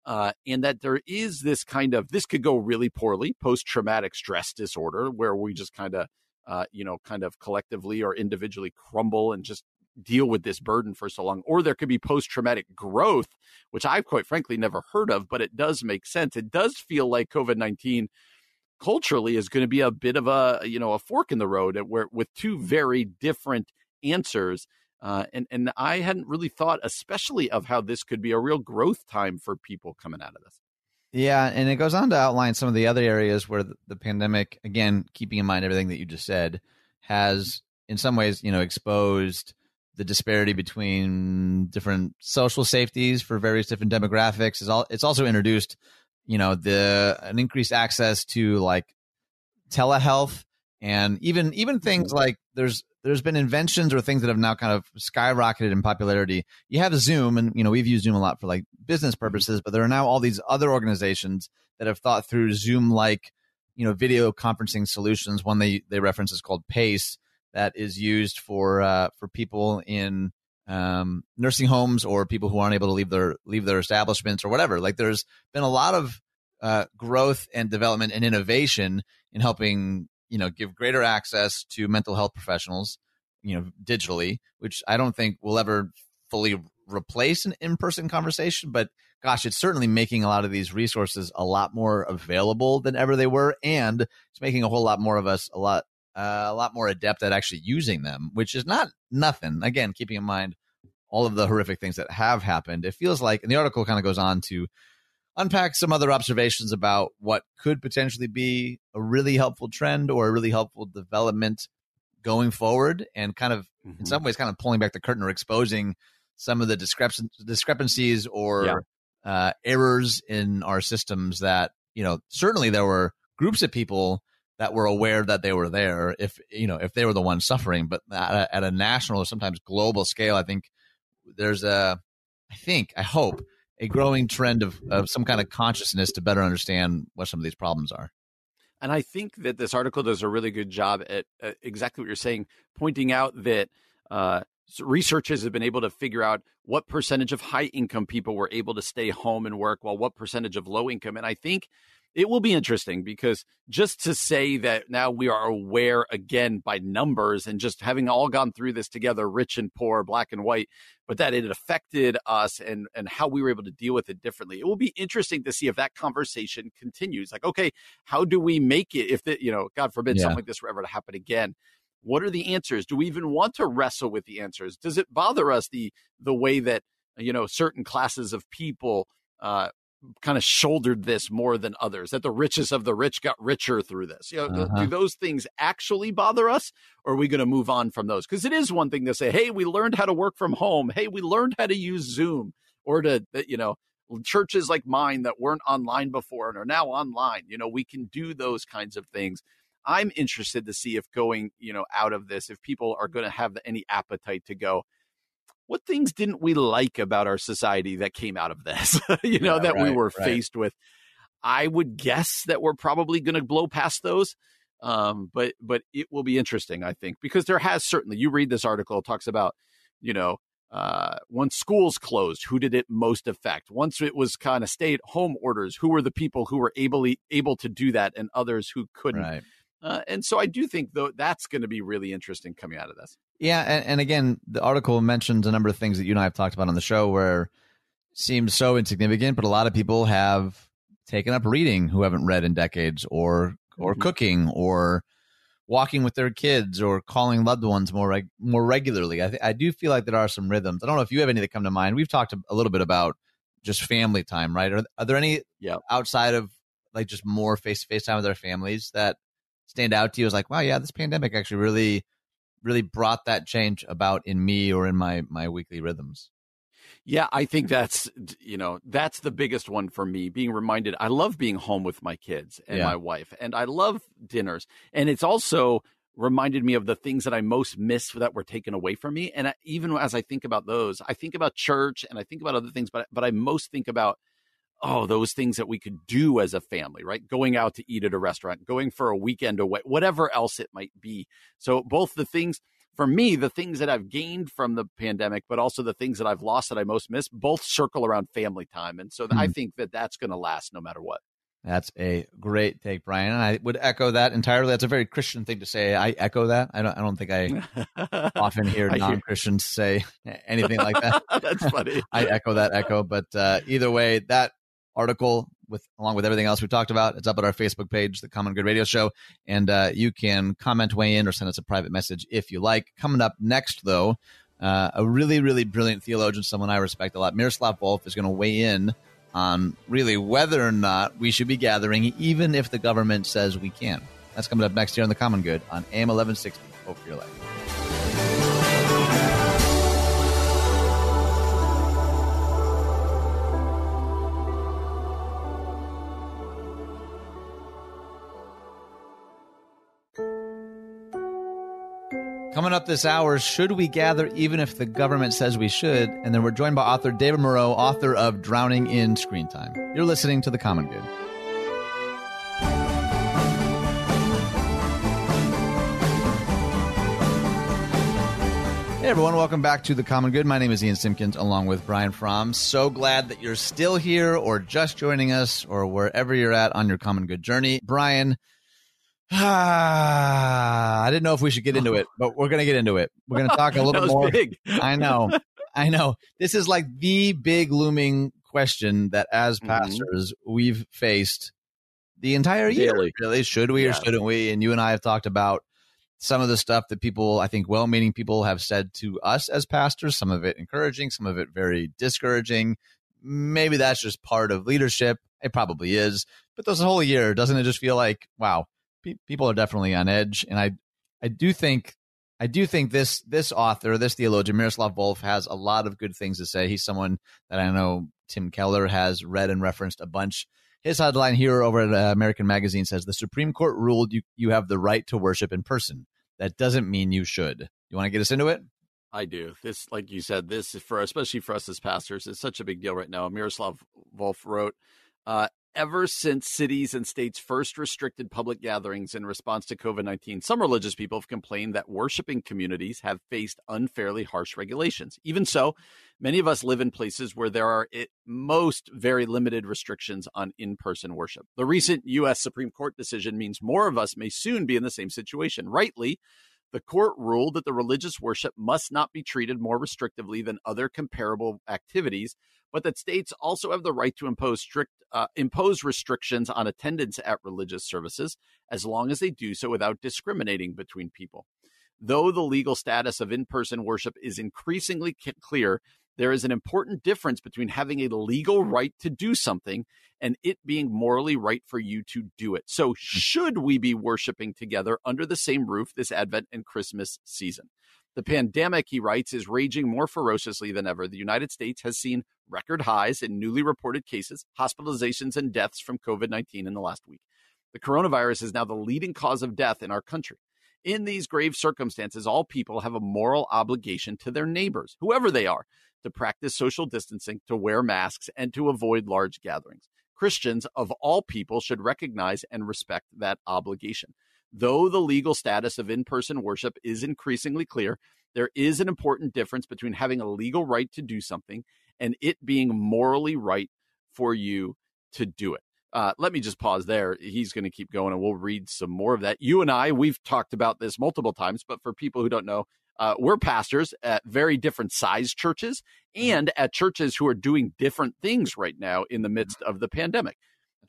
Uh, and that there is this kind of this could go really poorly post traumatic stress disorder where we just kind of uh, you know, kind of collectively or individually crumble and just deal with this burden for so long. Or there could be post traumatic growth, which I've quite frankly never heard of, but it does make sense. It does feel like COVID 19 culturally is going to be a bit of a, you know, a fork in the road where with two very different answers. Uh, and and I hadn't really thought, especially of how this could be a real growth time for people coming out of this. Yeah, and it goes on to outline some of the other areas where the, the pandemic, again, keeping in mind everything that you just said, has in some ways, you know, exposed the disparity between different social safeties for various different demographics. Is all it's also introduced, you know, the an increased access to like telehealth and even even things mm-hmm. like there's there's been inventions or things that have now kind of skyrocketed in popularity. You have Zoom, and you know we've used Zoom a lot for like business mm-hmm. purposes, but there are now all these other organizations that have thought through Zoom like you know video conferencing solutions. One they they reference is called Pace that is used for uh, for people in um, nursing homes or people who aren't able to leave their leave their establishments or whatever. Like there's been a lot of uh, growth and development and innovation in helping you know give greater access to mental health professionals you know digitally which i don't think will ever fully replace an in-person conversation but gosh it's certainly making a lot of these resources a lot more available than ever they were and it's making a whole lot more of us a lot uh, a lot more adept at actually using them which is not nothing. Again keeping in mind all of the horrific things that have happened it feels like and the article kind of goes on to unpack some other observations about what could potentially be a really helpful trend or a really helpful development going forward and kind of mm-hmm. in some ways kind of pulling back the curtain or exposing some of the discrepan- discrepancies or yeah. uh, errors in our systems that you know certainly there were groups of people that were aware that they were there if you know if they were the ones suffering but at a, at a national or sometimes global scale i think there's a i think i hope a growing trend of, of some kind of consciousness to better understand what some of these problems are. And I think that this article does a really good job at, exactly what you're saying, pointing out that uh, researchers have been able to figure out what percentage of high income people were able to stay home and work, while what percentage of low income. And I think it will be interesting because just to say that now we are aware again by numbers and just having all gone through this together, rich and poor, black and white, but that it affected us and and how we were able to deal with it differently. It will be interesting to see if that conversation continues. Like, okay, how do we make it if the, you know, God forbid yeah. something like this were ever to happen again? What are the answers? Do we even want to wrestle with the answers? Does it bother us the the way that you know certain classes of people uh, kind of shouldered this more than others, that the richest of the rich got richer through this. You know, uh-huh. do those things actually bother us or are we going to move on from those? Because it is one thing to say, hey, we learned how to work from home. Hey, we learned how to use Zoom or to, you know, churches like mine that weren't online before and are now online. You know, we can do those kinds of things. I'm interested to see if going, you know, out of this, if people are going to have any appetite to go, what things didn't we like about our society that came out of this? you know, yeah, that right, we were right. faced with. I would guess that we're probably going to blow past those. Um, but but it will be interesting, I think, because there has certainly. You read this article, it talks about, you know, uh, once schools closed, who did it most affect? Once it was kind of stay at home orders, who were the people who were able able to do that, and others who couldn't. Right. Uh, and so I do think though that's going to be really interesting coming out of this. Yeah, and, and, again, the article mentions a number of things that you and I have talked about on the show where seems so insignificant, but a lot of people have taken up reading who haven't read in decades, or or mm-hmm. cooking, or walking with their kids, or calling loved ones more reg- more regularly. I th- I do feel like there are some rhythms. I don't know if you have any that come to mind. We've talked a little bit about just family time, right? Are, are there any yeah. outside of like just more face to face time with our families that stand out to you as like, wow, yeah, this pandemic actually really really brought that change about in me or in my my weekly rhythms. Yeah, I think that's you know that's the biggest one for me. Being reminded, I love being home with my kids and yeah. my wife, and I love dinners. And it's also reminded me of the things that I most miss that were taken away from me. And I, even as I think about those, I think about church and I think about other things, but but I most think about oh, those things that we could do as a family, right? Going out to eat at a restaurant, going for a weekend away, whatever else it might be. So, both the things for me, the things that I've gained from the pandemic, but also the things that I've lost that I most miss, both circle around family time. And so, mm. I think that that's going to last no matter what. That's a great take, Brian. And I would echo that entirely. That's a very Christian thing to say. I echo that. I don't I don't think I often hear non Christians say anything like that. That's funny. I echo that echo. But uh, either way, that article with along with everything else we talked about. It's up at our Facebook page, the Common Good Radio Show, and uh, you can comment, weigh in, or send us a private message if you like. Coming up next, though, uh, a really, really brilliant theologian, someone I respect a lot, Miroslav Volf, is going to weigh in on really whether or not we should be gathering, even if the government says we can. That's coming up next here on the Common Good on AM 1160. Hope for your life. Coming up this hour, should we gather even if the government says we should? And then we're joined by author David Murrow, author of Drowning in Screen Time. You're listening to The Common Good. Hey everyone, welcome back to The Common Good. My name is Ian Simpkins along with Brian Fromm. So glad that you're still here or just joining us or wherever you're at on your Common Good journey. Brian, I didn't know if we should get into it, but we're going to get into it. We're going to talk a little bit more. Big. I know. I know. This is like the big looming question that as mm-hmm. pastors mm-hmm. we've faced the entire year. Daily. Really, should we yeah. or shouldn't we? And you and I have talked about some of the stuff that people, I think, well-meaning people have said to us as pastors. Some of it encouraging, some of it very discouraging. Maybe that's just part of leadership. It probably is. But this whole year, doesn't it just feel like, wow, people are definitely on edge, and I I do think I do think this this author, this theologian, Miroslav Volf, has a lot of good things to say. He's someone that I know Tim Keller has read and referenced a bunch. His headline here over at uh, American Magazine says the Supreme Court ruled you you have the right to worship in person. That doesn't mean you should. You want to get us into it? I do. This, like you said, this is for especially for us as pastors, is such a big deal right now. Miroslav Volf wrote, uh, ever since cities and states first restricted public gatherings in response to COVID 19, some religious people have complained that worshiping communities have faced unfairly harsh regulations. Even so, many of us live in places where there are at most very limited restrictions on in person worship. The recent U.S. Supreme Court decision means more of us may soon be in the same situation. Rightly, the court ruled that the religious worship must not be treated more restrictively than other comparable activities but that states also have the right to impose strict uh, impose restrictions on attendance at religious services as long as they do so without discriminating between people. Though the legal status of in-person worship is increasingly clear, there is an important difference between having a legal right to do something and it being morally right for you to do it. So, hmm. should we be worshiping together under the same roof this Advent and Christmas season? The pandemic, he writes, is raging more ferociously than ever. The United States has seen record highs in newly reported cases, hospitalizations, and deaths from COVID 19 in the last week. The coronavirus is now the leading cause of death in our country. In these grave circumstances, all people have a moral obligation to their neighbors, whoever they are, to practice social distancing, to wear masks, and to avoid large gatherings. Christians of all people should recognize and respect that obligation. Though the legal status of in person worship is increasingly clear, there is an important difference between having a legal right to do something and it being morally right for you to do it. Uh, let me just pause there. He's going to keep going and we'll read some more of that. You and I, we've talked about this multiple times, but for people who don't know, uh, we're pastors at very different size churches mm-hmm. and at churches who are doing different things right now in the midst of the pandemic.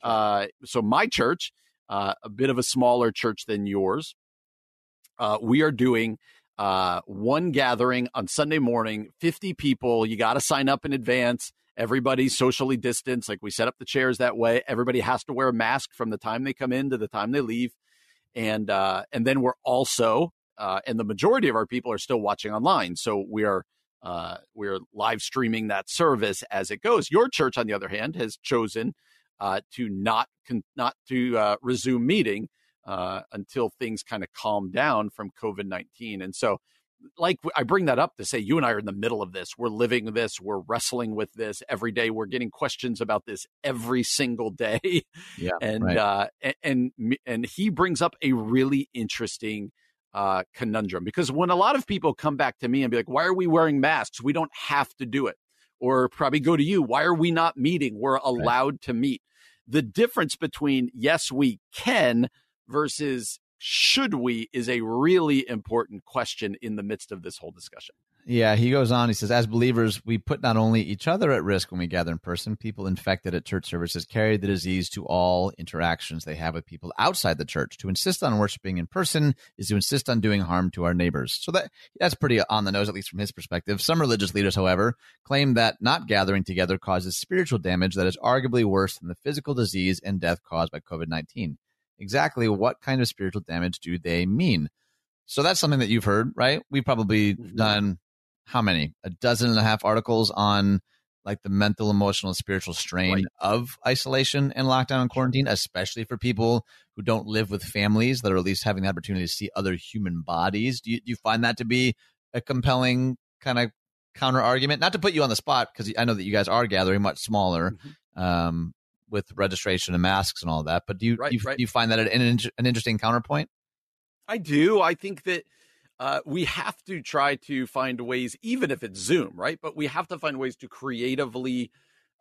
Uh, so, my church uh, a bit of a smaller church than yours. Uh, we are doing uh, one gathering on Sunday morning, 50 people. You got to sign up in advance. Everybody's socially distanced. Like we set up the chairs that way. Everybody has to wear a mask from the time they come in to the time they leave. And uh, and then we're also uh, and the majority of our people are still watching online. So we are uh, we're live streaming that service as it goes. Your church, on the other hand, has chosen uh, to not con- not to uh, resume meeting uh, until things kind of calm down from COVID nineteen. And so, like I bring that up to say, you and I are in the middle of this. We're living this. We're wrestling with this every day. We're getting questions about this every single day. Yeah, and right. uh, and and he brings up a really interesting uh, conundrum because when a lot of people come back to me and be like, "Why are we wearing masks? We don't have to do it." Or probably go to you. Why are we not meeting? We're allowed right. to meet the difference between yes, we can versus should we is a really important question in the midst of this whole discussion. Yeah, he goes on. He says, as believers, we put not only each other at risk when we gather in person, people infected at church services carry the disease to all interactions they have with people outside the church. To insist on worshiping in person is to insist on doing harm to our neighbors. So that that's pretty on the nose, at least from his perspective. Some religious leaders, however, claim that not gathering together causes spiritual damage that is arguably worse than the physical disease and death caused by COVID 19. Exactly what kind of spiritual damage do they mean? So that's something that you've heard, right? We've probably mm-hmm. done how many? A dozen and a half articles on like the mental, emotional, spiritual strain right. of isolation and lockdown and quarantine, especially for people who don't live with families that are at least having the opportunity to see other human bodies. Do you, do you find that to be a compelling kind of counter argument? Not to put you on the spot, because I know that you guys are gathering much smaller mm-hmm. um, with registration and masks and all that, but do you, right, you, right. you find that an, an interesting counterpoint? I do. I think that uh, we have to try to find ways, even if it's Zoom, right? But we have to find ways to creatively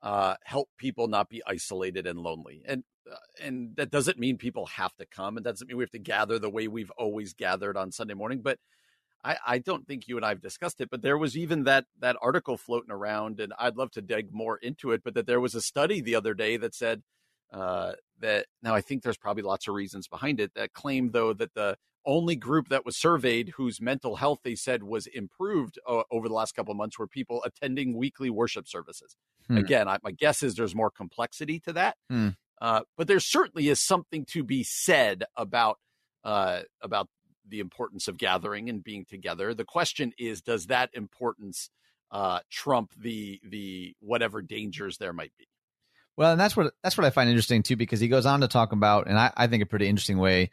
uh, help people not be isolated and lonely. And uh, and that doesn't mean people have to come, and that doesn't mean we have to gather the way we've always gathered on Sunday morning. But I, I don't think you and I have discussed it, but there was even that that article floating around, and I'd love to dig more into it. But that there was a study the other day that said uh, that now I think there's probably lots of reasons behind it that claim though that the only group that was surveyed whose mental health they said was improved uh, over the last couple of months were people attending weekly worship services. Hmm. Again, I, my guess is there's more complexity to that, hmm. uh, but there certainly is something to be said about uh, about the importance of gathering and being together. The question is, does that importance uh, trump the the whatever dangers there might be? Well, and that's what that's what I find interesting too, because he goes on to talk about, and I, I think a pretty interesting way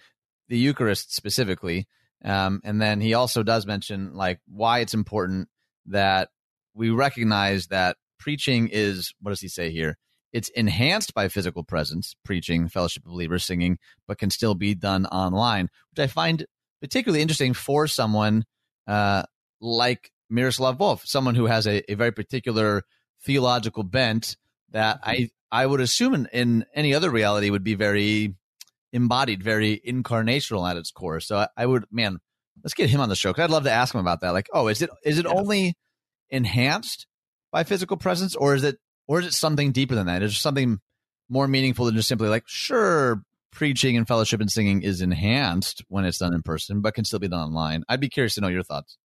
the Eucharist specifically. Um, and then he also does mention like why it's important that we recognize that preaching is what does he say here? It's enhanced by physical presence, preaching, fellowship of believers, singing, but can still be done online, which I find particularly interesting for someone uh, like Miroslav Volf, someone who has a, a, very particular theological bent that I I would assume in, in any other reality would be very embodied, very incarnational at its core. So I, I would, man, let's get him on the show because I'd love to ask him about that. Like, oh, is it is it yeah. only enhanced by physical presence, or is it or is it something deeper than that? Is it something more meaningful than just simply like, sure, preaching and fellowship and singing is enhanced when it's done in person, but can still be done online. I'd be curious to know your thoughts.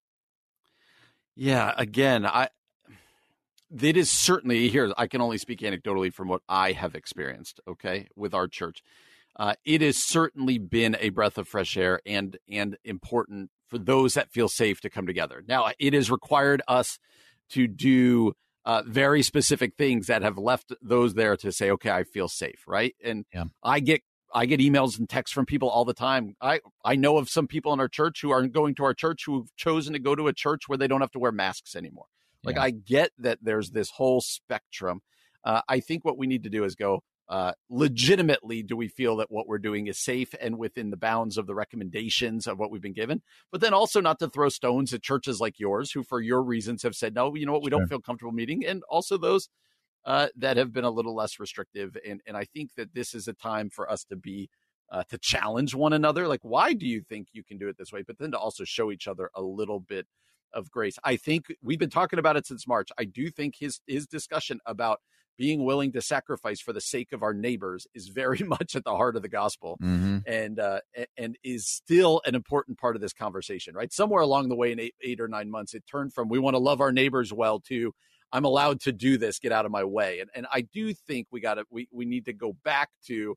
Yeah, again, I it is certainly here. I can only speak anecdotally from what I have experienced. Okay, with our church, uh, it has certainly been a breath of fresh air and and important for those that feel safe to come together. Now, it has required us to do uh, very specific things that have left those there to say, okay, I feel safe, right? And yeah. I get I get emails and texts from people all the time. I I know of some people in our church who aren't going to our church who've chosen to go to a church where they don't have to wear masks anymore. Like yeah. I get that there's this whole spectrum. Uh, I think what we need to do is go uh, legitimately. Do we feel that what we're doing is safe and within the bounds of the recommendations of what we've been given? But then also not to throw stones at churches like yours, who for your reasons have said no. You know what? We sure. don't feel comfortable meeting, and also those uh, that have been a little less restrictive. And and I think that this is a time for us to be uh, to challenge one another. Like, why do you think you can do it this way? But then to also show each other a little bit of grace. I think we've been talking about it since March. I do think his his discussion about being willing to sacrifice for the sake of our neighbors is very much at the heart of the gospel mm-hmm. and uh, and is still an important part of this conversation right somewhere along the way in eight, eight or nine months it turned from we want to love our neighbors well to i'm allowed to do this get out of my way. And, and i do think we got to we, we need to go back to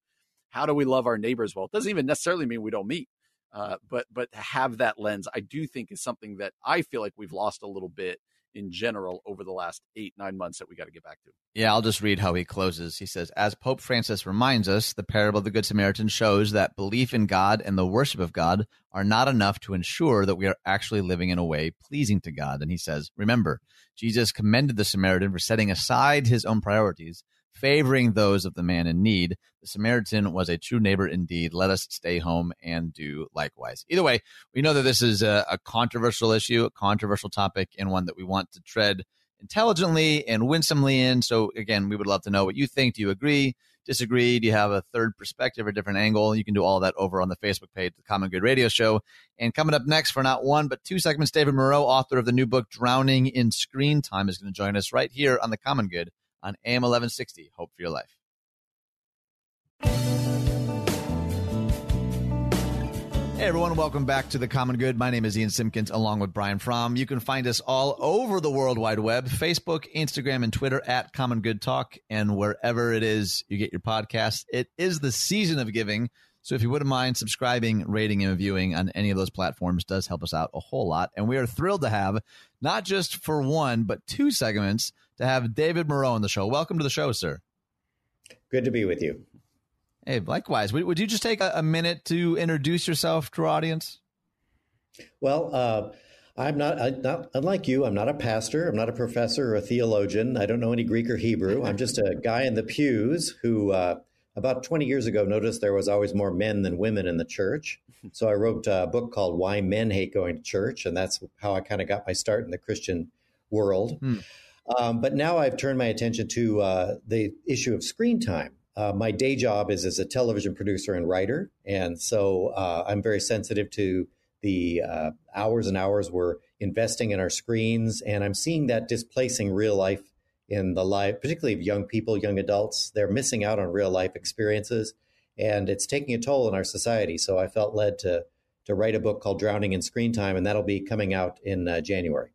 how do we love our neighbors well? It doesn't even necessarily mean we don't meet uh, but but to have that lens, I do think is something that I feel like we've lost a little bit in general over the last eight nine months that we got to get back to. Yeah, I'll just read how he closes. He says, "As Pope Francis reminds us, the parable of the Good Samaritan shows that belief in God and the worship of God are not enough to ensure that we are actually living in a way pleasing to God." And he says, "Remember, Jesus commended the Samaritan for setting aside his own priorities." Favoring those of the man in need. The Samaritan was a true neighbor indeed. Let us stay home and do likewise. Either way, we know that this is a, a controversial issue, a controversial topic, and one that we want to tread intelligently and winsomely in. So, again, we would love to know what you think. Do you agree? Disagree? Do you have a third perspective or a different angle? You can do all that over on the Facebook page, The Common Good Radio Show. And coming up next for not one, but two segments, David Murrow, author of the new book, Drowning in Screen Time, is going to join us right here on The Common Good on AM 1160. Hope for your life. Hey everyone, welcome back to the Common Good. My name is Ian Simpkins along with Brian Fromm. You can find us all over the World Wide Web, Facebook, Instagram, and Twitter at Common Good Talk, and wherever it is you get your podcast. It is the season of giving. So if you wouldn't mind subscribing, rating, and reviewing on any of those platforms does help us out a whole lot. And we are thrilled to have not just for one, but two segments to have David Murrow on the show. Welcome to the show, sir. Good to be with you. Hey, likewise. Would, you just take a, a, minute to introduce yourself to our audience? Well, uh, I'm not, I, not unlike you. I'm not a pastor. I'm not a professor or a theologian. I don't know any Greek or Hebrew. I'm just a guy in the pews who, uh, about 20 years ago, noticed there was always more men than women in the church. So I wrote a book called "Why Men Hate Going to Church," and that's how I kind of got my start in the Christian world. Hmm. Um, but now I've turned my attention to uh, the issue of screen time. Uh, my day job is as a television producer and writer, and so uh, I'm very sensitive to the uh, hours and hours we're investing in our screens, and I'm seeing that displacing real life in the life, particularly of young people, young adults. They're missing out on real life experiences, and it's taking a toll in our society. So I felt led to to write a book called "Drowning in Screen Time," and that'll be coming out in uh, January.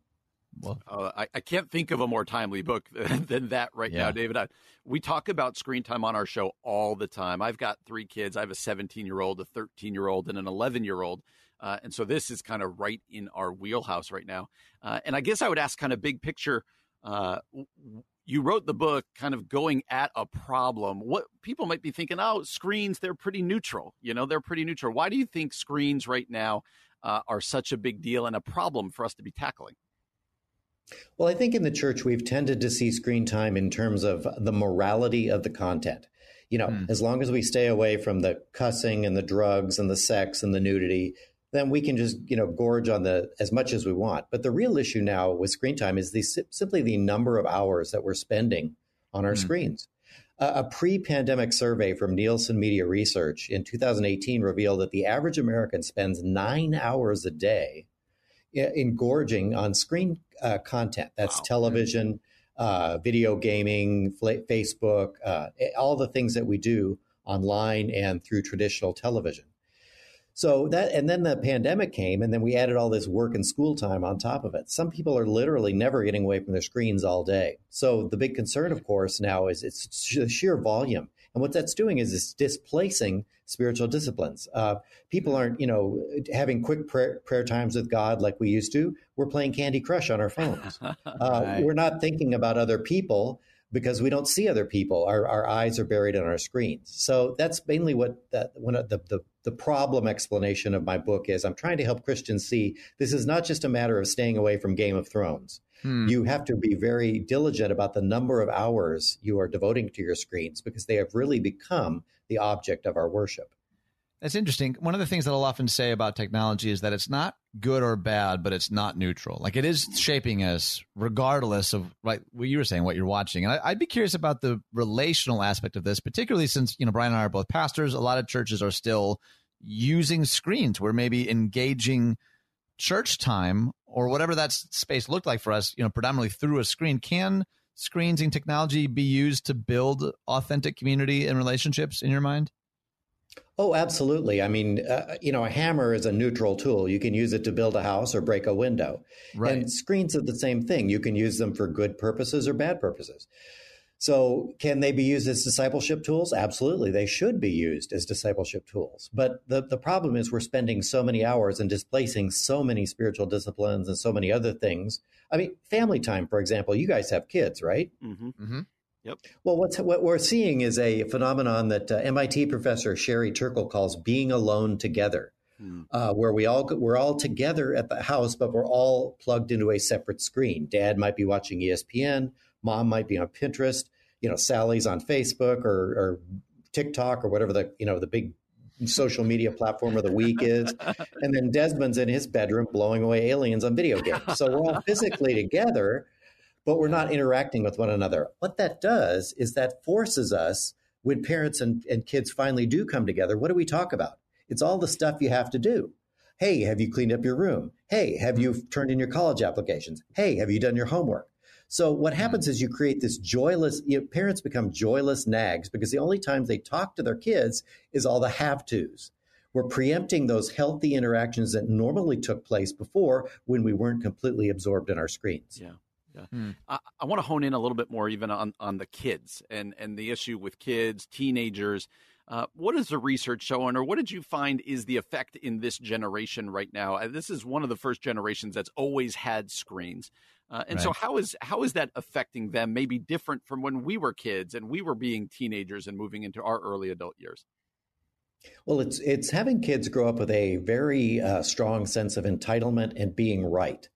Well, uh, I, I, can't think of a more timely book than that right yeah. now, David. I, we talk about screen time on our show all the time. I've got three kids. I have a 17 year old, a 13 year old, and an 11 year old. Uh, and so this is kind of right in our wheelhouse right now. Uh, and I guess I would ask kind of big picture. Uh, you wrote the book kind of going at a problem. What people might be thinking, oh, screens, they're pretty neutral. You know, they're pretty neutral. Why do you think screens right now uh, are such a big deal and a problem for us to be tackling? Well, I think in the church, we've tended to see screen time in terms of the morality of the content. You know, mm. as long as we stay away from the cussing and the drugs and the sex and the nudity, then we can just, you know, gorge on the as much as we want. But the real issue now with screen time is the, simply the number of hours that we're spending on our mm. screens. Uh, a pre pandemic survey from Nielsen Media Research in 2018 revealed that the average American spends nine hours a day engorging on screen uh, content. That's wow. television, uh, video gaming, Facebook, uh, all the things that we do online and through traditional television. So that, and then the pandemic came, and then we added all this work and school time on top of it. Some people are literally never getting away from their screens all day. So the big concern, of course, now is it's sheer volume. And what that's doing is it's displacing spiritual disciplines. Uh, people aren't, you know, having quick prayer, prayer, times with God like we used to. We're playing Candy Crush on our phones. Uh, right. We're not thinking about other people because we don't see other people. Our, our eyes are buried on our screens. So that's mainly what that, one of the, the, the problem explanation of my book is. I'm trying to help Christians see this is not just a matter of staying away from Game of Thrones. Hmm. You have to be very diligent about the number of hours you are devoting to your screens because they have really become the object of our worship. That's interesting. One of the things that I'll often say about technology is that it's not good or bad, but it's not neutral. Like it is shaping us regardless of like what you were saying, what you're watching. And I, would be curious about the relational aspect of this, particularly since, you know, Brian and I are both pastors. A lot of churches are still using screens. We're maybe engaging church time or whatever that space looked like for us, you know, predominantly through a screen. Can screens and technology be used to build authentic community and relationships in your mind? Oh, absolutely. I mean, uh, you know, a hammer is a neutral tool. You can use it to build a house or break a window. Right. And screens are the same thing. You can use them for good purposes or bad purposes. So, can they be used as discipleship tools? Absolutely. They should be used as discipleship tools. But the, the problem is we're spending so many hours and displacing so many spiritual disciplines and so many other things. I mean, family time, for example, you guys have kids, right? Mm-hmm. Mm-hmm. Yep. Well, what's, what we're seeing is a phenomenon that uh, MIT professor Sherry Turkle calls being alone together, hmm. uh, where we all we're all together at the house, but we're all plugged into a separate screen. Dad might be watching ESPN, mom might be on Pinterest, you know, Sally's on Facebook or, or TikTok or whatever the you know the big social media platform of the week is. And then Desmond's in his bedroom blowing away aliens on video games. So we're all physically together, but we're not interacting with one another. What that does is that forces us, when parents and, and kids finally do come together, what do we talk about? It's all the stuff you have to do. Hey, have you cleaned up your room? Hey, have you turned in your college applications? Hey, have you done your homework? So what hmm. happens is you create this joyless, you know, parents become joyless nags because the only times they talk to their kids is all the have tos. We're preempting those healthy interactions that normally took place before when we weren't completely absorbed in our screens. Yeah. Yeah. Hmm. I, I want to hone in a little bit more even on, on the kids and, and the issue with kids, teenagers. Uh, what is the research showing, or what did you find is the effect in this generation right now? Uh, this is one of the first generations that's always had screens, uh, and right. so how is how is that affecting them? Maybe different from when we were kids and we were being teenagers and moving into our early adult years. Well, it's it's having kids grow up with a very uh, strong sense of entitlement and being right.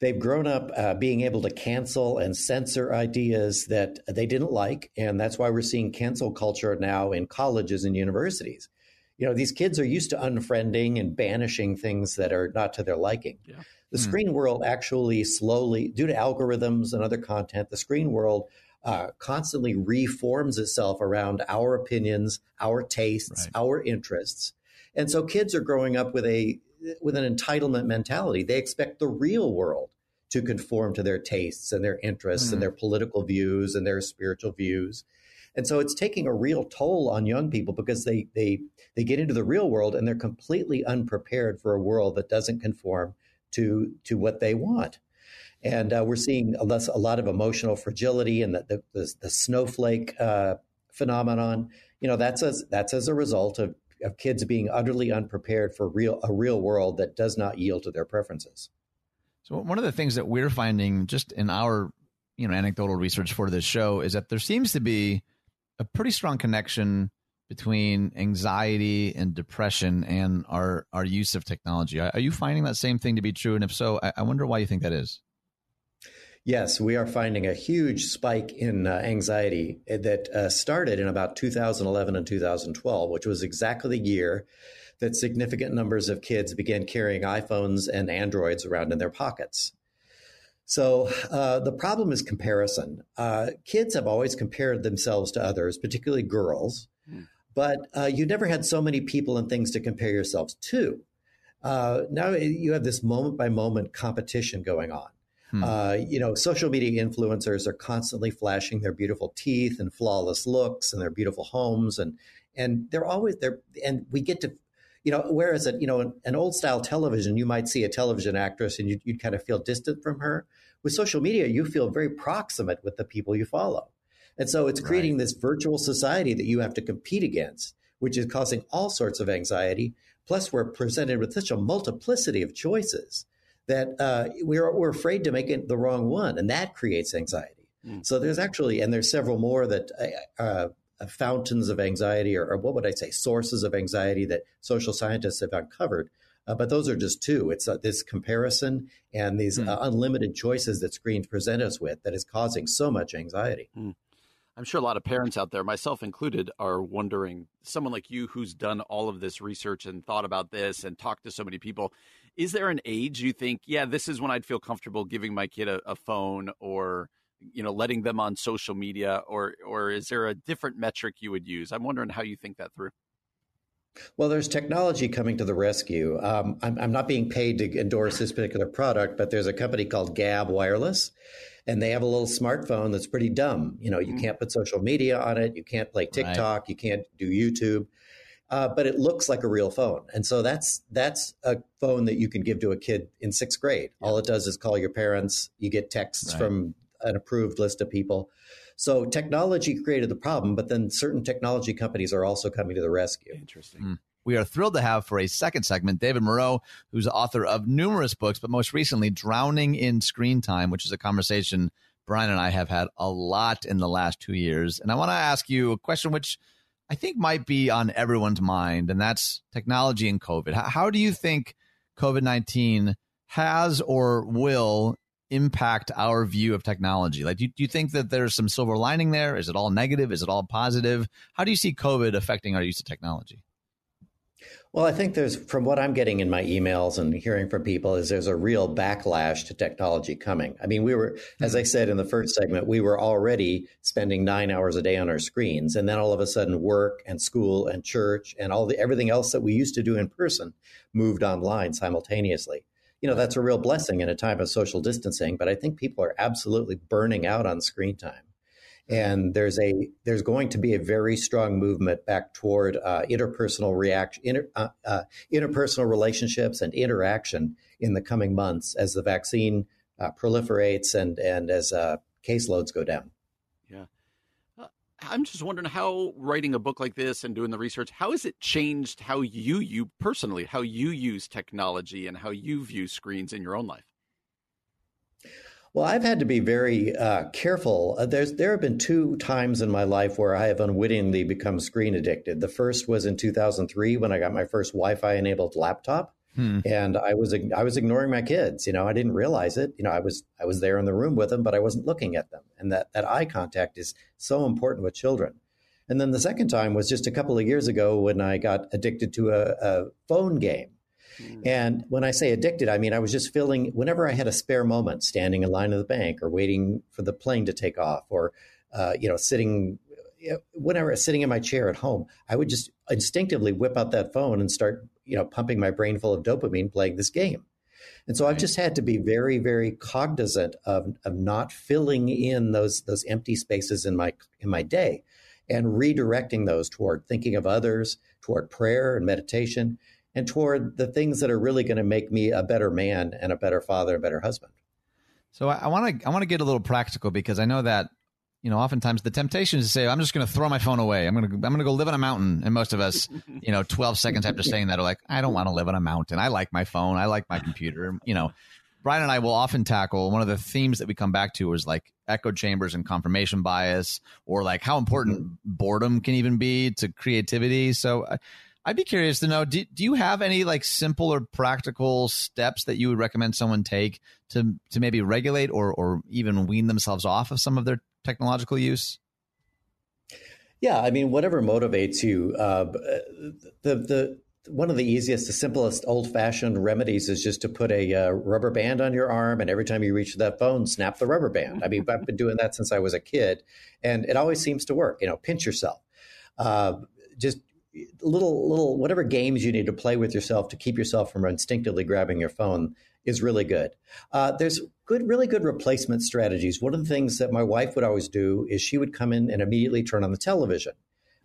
They've grown up uh, being able to cancel and censor ideas that they didn't like. And that's why we're seeing cancel culture now in colleges and universities. You know, these kids are used to unfriending and banishing things that are not to their liking. Yeah. The hmm. screen world actually slowly, due to algorithms and other content, the screen world uh, constantly reforms itself around our opinions, our tastes, right. our interests. And so kids are growing up with a with an entitlement mentality. They expect the real world to conform to their tastes and their interests mm. and their political views and their spiritual views. And so it's taking a real toll on young people because they they they get into the real world and they're completely unprepared for a world that doesn't conform to to what they want. And uh, we're seeing a, less, a, lot of emotional fragility and the the, the, the snowflake uh, phenomenon. You know, that's as that's as a result of of kids being utterly unprepared for real a real world that does not yield to their preferences. So one of the things that we're finding just in our you know anecdotal research for this show is that there seems to be a pretty strong connection between anxiety and depression and our our use of technology. Are, you finding that same thing to be true? And if so, I, wonder why you think that is. Yes, we are finding a huge spike in uh, anxiety that uh, started in about 2011 and 2012, which was exactly the year that significant numbers of kids began carrying iPhones and Androids around in their pockets. So uh, the problem is comparison. Uh, kids have always compared themselves to others, particularly girls. But uh, you never had so many people and things to compare yourselves to. Uh, now you have this moment by moment competition going on. Hmm. Uh, you know, social media influencers are constantly flashing their beautiful teeth and flawless looks and their beautiful homes, and and they're always there. And we get to, you know, whereas a, you know an old style television, you might see a television actress and you'd, you'd kind of feel distant from her. With social media, you feel very proximate with the people you follow, and so it's creating right. this virtual society that you have to compete against, which is causing all sorts of anxiety. Plus, we're presented with such a multiplicity of choices that uh, we're we're afraid to make it the wrong one, and that creates anxiety. Mm. So there's actually, and there's several more that uh, uh uh, fountains of anxiety, or, or, what would I say, sources of anxiety that social scientists have uncovered. Uh, but those are just two. It's uh, this comparison and these mm. uh, unlimited choices that screens present us with that is causing so much anxiety. Mm. I'm sure a lot of parents out there, myself included, are wondering someone like you who's done all of this research and thought about this and talked to so many people. Is there an age you think, yeah, this is when I'd feel comfortable giving my kid a, a phone or you know letting them on social media or or is there a different metric you would use i'm wondering how you think that through well, there's technology coming to the rescue. Um, I'm, I'm, not being paid to endorse this particular product, but there's a company called Gabb Wireless, and they have a little smartphone that's pretty dumb. You know, you mm-hmm. can't put social media on it, you can't play TikTok, right. you can't do YouTube, uh, but it looks like a real phone. And so that's that's a phone that you can give to a kid in sixth grade. Yeah. All it does is call your parents. You get texts right. from an approved list of people. So technology created the problem, but then certain technology companies are also coming to the rescue. Interesting. Mm. We are thrilled to have for a second segment David Murrow, who's author of numerous books, but most recently Drowning in Screen Time, which is a conversation Brian and I have had a lot in the last two years. And I want to ask you a question which I think might be on everyone's mind, and that's technology and COVID. How, how do you think COVID 19 has or will impact our view of technology? Like, do you, do you think that there's some silver lining there? Is it all negative? Is it all positive? How do you see COVID affecting our use of technology? Well, I think there's, from what I'm getting in my emails and hearing from people, is there's a real backlash to technology coming. I mean, we were, mm-hmm. as I said in the first segment, we were already spending nine hours a day on our screens, and then all of a sudden, work and school and church and all the everything else that we used to do in person moved online simultaneously you know that's a real blessing in a time of social distancing but i think people are absolutely burning out on screen time and there's a there's going to be a very strong movement back toward uh, interpersonal reaction inter, uh, uh, interpersonal relationships and interaction in the coming months as the vaccine uh, proliferates and and as uh, caseloads go down Yeah. I'm just wondering how writing a book like this and doing the research, how has it changed how you, you personally, how you use technology and how you view screens in your own life? Well, I've had to be very uh, careful. Uh, there's there have been two times in my life where I have unwittingly become screen addicted. The first was in 2003 when I got my first Wi-Fi enabled laptop, Hmm. And I was I was ignoring my kids. You know, I didn't realize it. You know, I was I was there in the room with them, but I wasn't looking at them. And that that eye contact is so important with children. And then the second time was just a couple of years ago when I got addicted to a, a phone game. Hmm. And when I say addicted, I mean I was just feeling whenever I had a spare moment, standing in line at the bank, or waiting for the plane to take off, or uh, you know, sitting whenever sitting in my chair at home, I would just instinctively whip out that phone and start you know, pumping my brain full of dopamine playing this game. And so right. I've just had to be very, very cognizant of, of not filling in those those empty spaces in my in my day and redirecting those toward thinking of others, toward prayer and meditation, and toward the things that are really going to make me a better man and a better father, a better husband. So I want to I want to get a little practical because I know that you know, oftentimes the temptation is to say, I'm just going to throw my phone away. I'm going to, I'm going to go live on a mountain. And most of us, you know, 12 seconds after saying that are like, I don't want to live on a mountain. I like my phone. I like my computer. You know, Brian and I will often tackle one of the themes that we come back to is like echo chambers and confirmation bias or like how important boredom can even be to creativity. So uh, I'd be curious to know, do, do you have any like simple or practical steps that you would recommend someone take to, to maybe regulate or, or even wean themselves off of some of their technological use? Yeah, I mean, whatever motivates you. Uh, the the one of the easiest, the simplest, old-fashioned remedies is just to put a uh, rubber band on your arm, and every time you reach that phone, snap the rubber band. I mean, I've been doing that since I was a kid, and it always seems to work. You know, pinch yourself. Uh, just little little whatever games you need to play with yourself to keep yourself from instinctively grabbing your phone is really good. Uh, there's good, really good replacement strategies. One of the things that my wife would always do is she would come in and immediately turn on the television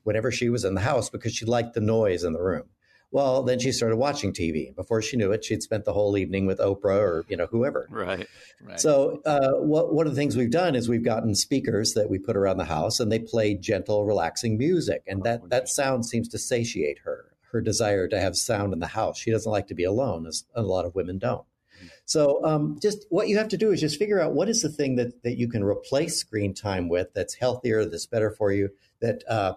whenever she was in the house because she liked the noise in the room. Well, then she started watching TV. Before she knew it, she'd spent the whole evening with Oprah or you know whoever. Right. right. So uh, what, one of the things we've done is we've gotten speakers that we put around the house, and they play gentle, relaxing music, and that oh, that sound seems to satiate her. Her desire to have sound in the house. She doesn't like to be alone, as a lot of women don't. Mm-hmm. So um, just what you have to do is just figure out what is the thing that that you can replace screen time with that's healthier, that's better for you, that uh,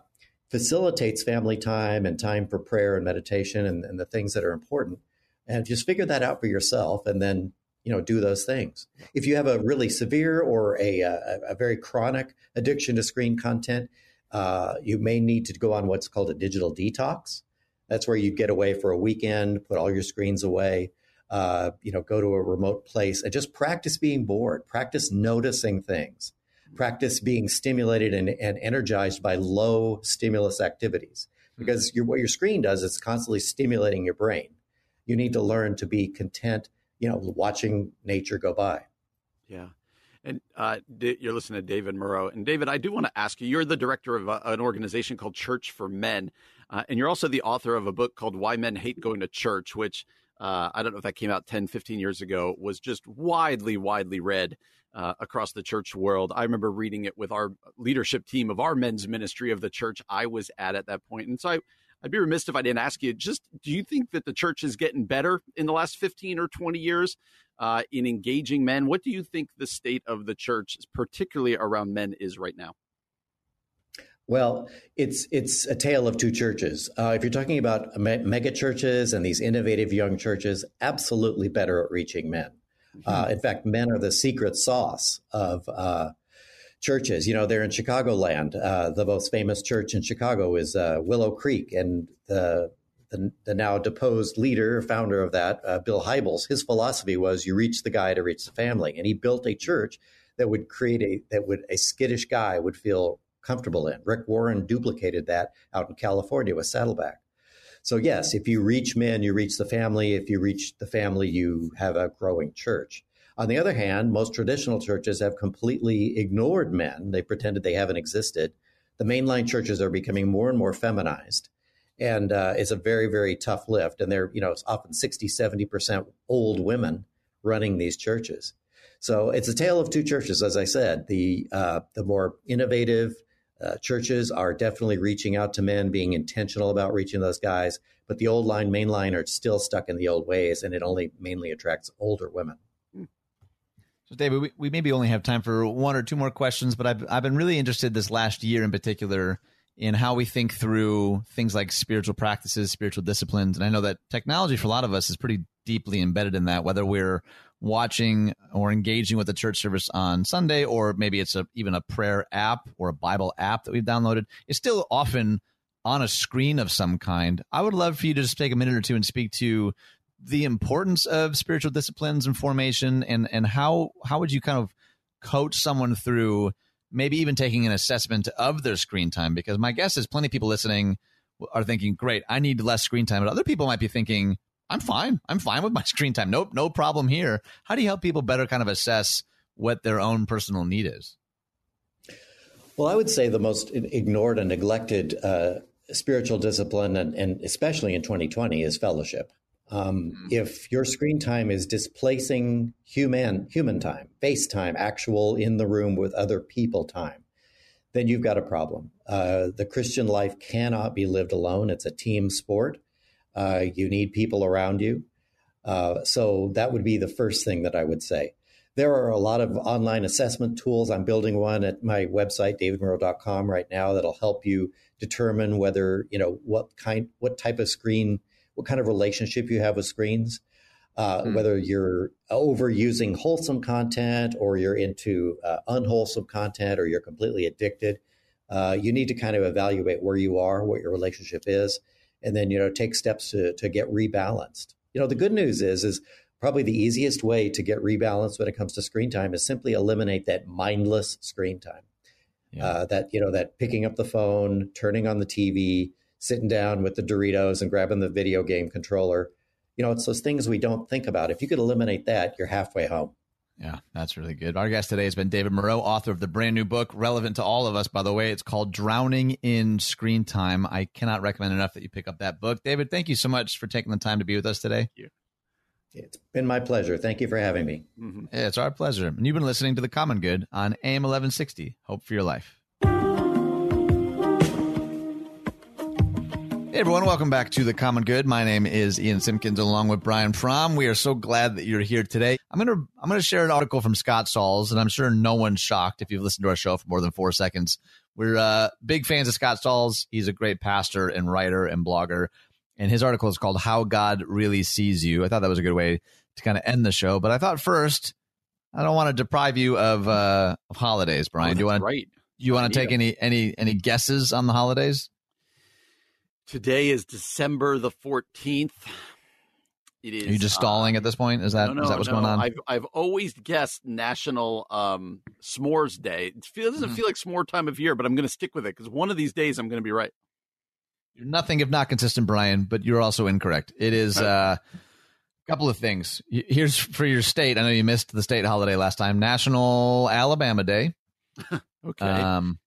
facilitates family time and time for prayer and meditation and, and the things that are important. And just figure that out for yourself and then you know do those things. If you have a really severe or a, a, a very chronic addiction to screen content uh, you may need to go on what's called a digital detox. That's where you get away for a weekend put all your screens away uh, you know go to a remote place and just practice being bored practice noticing things practice being stimulated and, and energized by low stimulus activities. Hmm. Because your, what your screen does is constantly stimulating your brain. You need to learn to be content, you know, watching nature go by. Yeah. And uh, you're listening to David Murrow. And David, I do want to ask you you're the director of a, uh, an organization called Church for Men. Uh, and you're also the author of a book called Why Men Hate Going to Church, which uh, I don't know if that came out 10, 15 years ago, was just widely, widely read uh, across the church world. I remember reading it with our leadership team of our men's ministry of the church I was at at that point. And so I, I'd be remiss if I didn't ask you just do you think that the church is getting better in the last 15 or 20 years uh, in engaging men? What do you think the state of the church, particularly around men, is right now? Well, it's it's a tale of two churches. Uh, if you're talking about me- mega churches and these innovative young churches, absolutely better at reaching men. Uh, in fact, men are the secret sauce of uh, churches. You know, they're in Chicagoland. Uh, the most famous church in Chicago is uh, Willow Creek, and the, the, the now deposed leader, founder of that, uh, Bill Hybels, his philosophy was you reach the guy to reach the family, and he built a church that would create a that would a skittish guy would feel comfortable in. Rick Warren duplicated that out in California with Saddleback. So, yes, if you reach men, you reach the family. If you reach the family, you have a growing church. On the other hand, most traditional churches have completely ignored men. They pretended they haven't existed. The mainline churches are becoming more and more feminized. And uh, it's a very, very tough lift. And they're, you know, it's often 60, 70% old women running these churches. So it's a tale of two churches, as I said. The, uh, the more innovative, uh, churches are definitely reaching out to men, being intentional about reaching those guys. But the old line, main line, are still stuck in the old ways, and it only mainly attracts older women. So, David, we, we maybe only have time for one or two more questions, but I've, I've been really interested this last year in particular in how we think through things like spiritual practices, spiritual disciplines. And I know that technology for a lot of us is pretty deeply embedded in that, whether we're watching or engaging with the church service on Sunday, or maybe it's a, even a prayer app or a Bible app that we've downloaded, it's still often on a screen of some kind. I would love for you to just take a minute or two and speak to the importance of spiritual disciplines and formation and, and how, how would you kind of coach someone through maybe even taking an assessment of their screen time? Because my guess is plenty of people listening are thinking, great, I need less screen time. But other people might be thinking, I'm fine. I'm fine with my screen time. Nope, no problem here. How do you help people better kind of assess what their own personal need is? Well, I would say the most ignored and neglected uh, spiritual discipline, and, and, especially in 2020, is fellowship. Um, mm-hmm. If your screen time is displacing human human time, face time, actual in the room with other people time, then you've got a problem. Uh, the Christian life cannot be lived alone. It's a team sport. Uh, you need people around you. Uh, so that would be the first thing that I would say. There are a lot of online assessment tools. I'm building one at my website, davidmurrow.com, right now that'll help you determine whether, you know, what kind, what type of screen, what kind of relationship you have with screens. Uh, mm. Whether you're overusing wholesome content or you're into uh, unwholesome content or you're completely addicted, uh, you need to kind of evaluate where you are, what your relationship is, and then you know take steps to to get rebalanced. You know, the good news is is probably the easiest way to get rebalanced when it comes to screen time is simply eliminate that mindless screen time. Yeah. Uh, that you know that picking up the phone, turning on the TV, sitting down with the Doritos and grabbing the video game controller. You know, it's those things we don't think about. If you could eliminate that, you're halfway home. Yeah, that's really good. Our guest today has been David Murrow, author of the brand new book, relevant to all of us, by the way. It's called Drowning in Screen Time. I cannot recommend enough that you pick up that book. David, thank you so much for taking the time to be with us today. Thank you. It's been my pleasure. Thank you for having me. Mm-hmm. Yeah, it's our pleasure. And you've been listening to The Common Good on AM 1160. Hope for your life. Hey everyone, welcome back to The Common Good. My name is Ian Simpkins along with Brian Fromm. We are so glad that you're here today. I'm going to I'm going to share an article from Scott Sauls and I'm sure no one's shocked if you've listened to our show for more than 4 seconds. We're uh, big fans of Scott Sauls. He's a great pastor and writer and blogger. And his article is called How God Really Sees You. I thought that was a good way to kind of end the show, but I thought first I don't want to deprive you of uh, of holidays, Brian. Oh, do you want to right. you want to take any any any guesses on the holidays? Today is December the 14th. It is. Are you just stalling at this point? Is that no, no, is that what's no. going on? I've I've always guessed National um, S'mores Day. It, feel, doesn't Mhm. feel like s'more time of year, but I'm going to stick with it because one of these days I'm going to be right. You're nothing if not consistent, Brian, but you're also incorrect. It is uh, a couple of things. Here's for your state. I know you missed the state holiday last time. National Alabama Day. Okay. Um,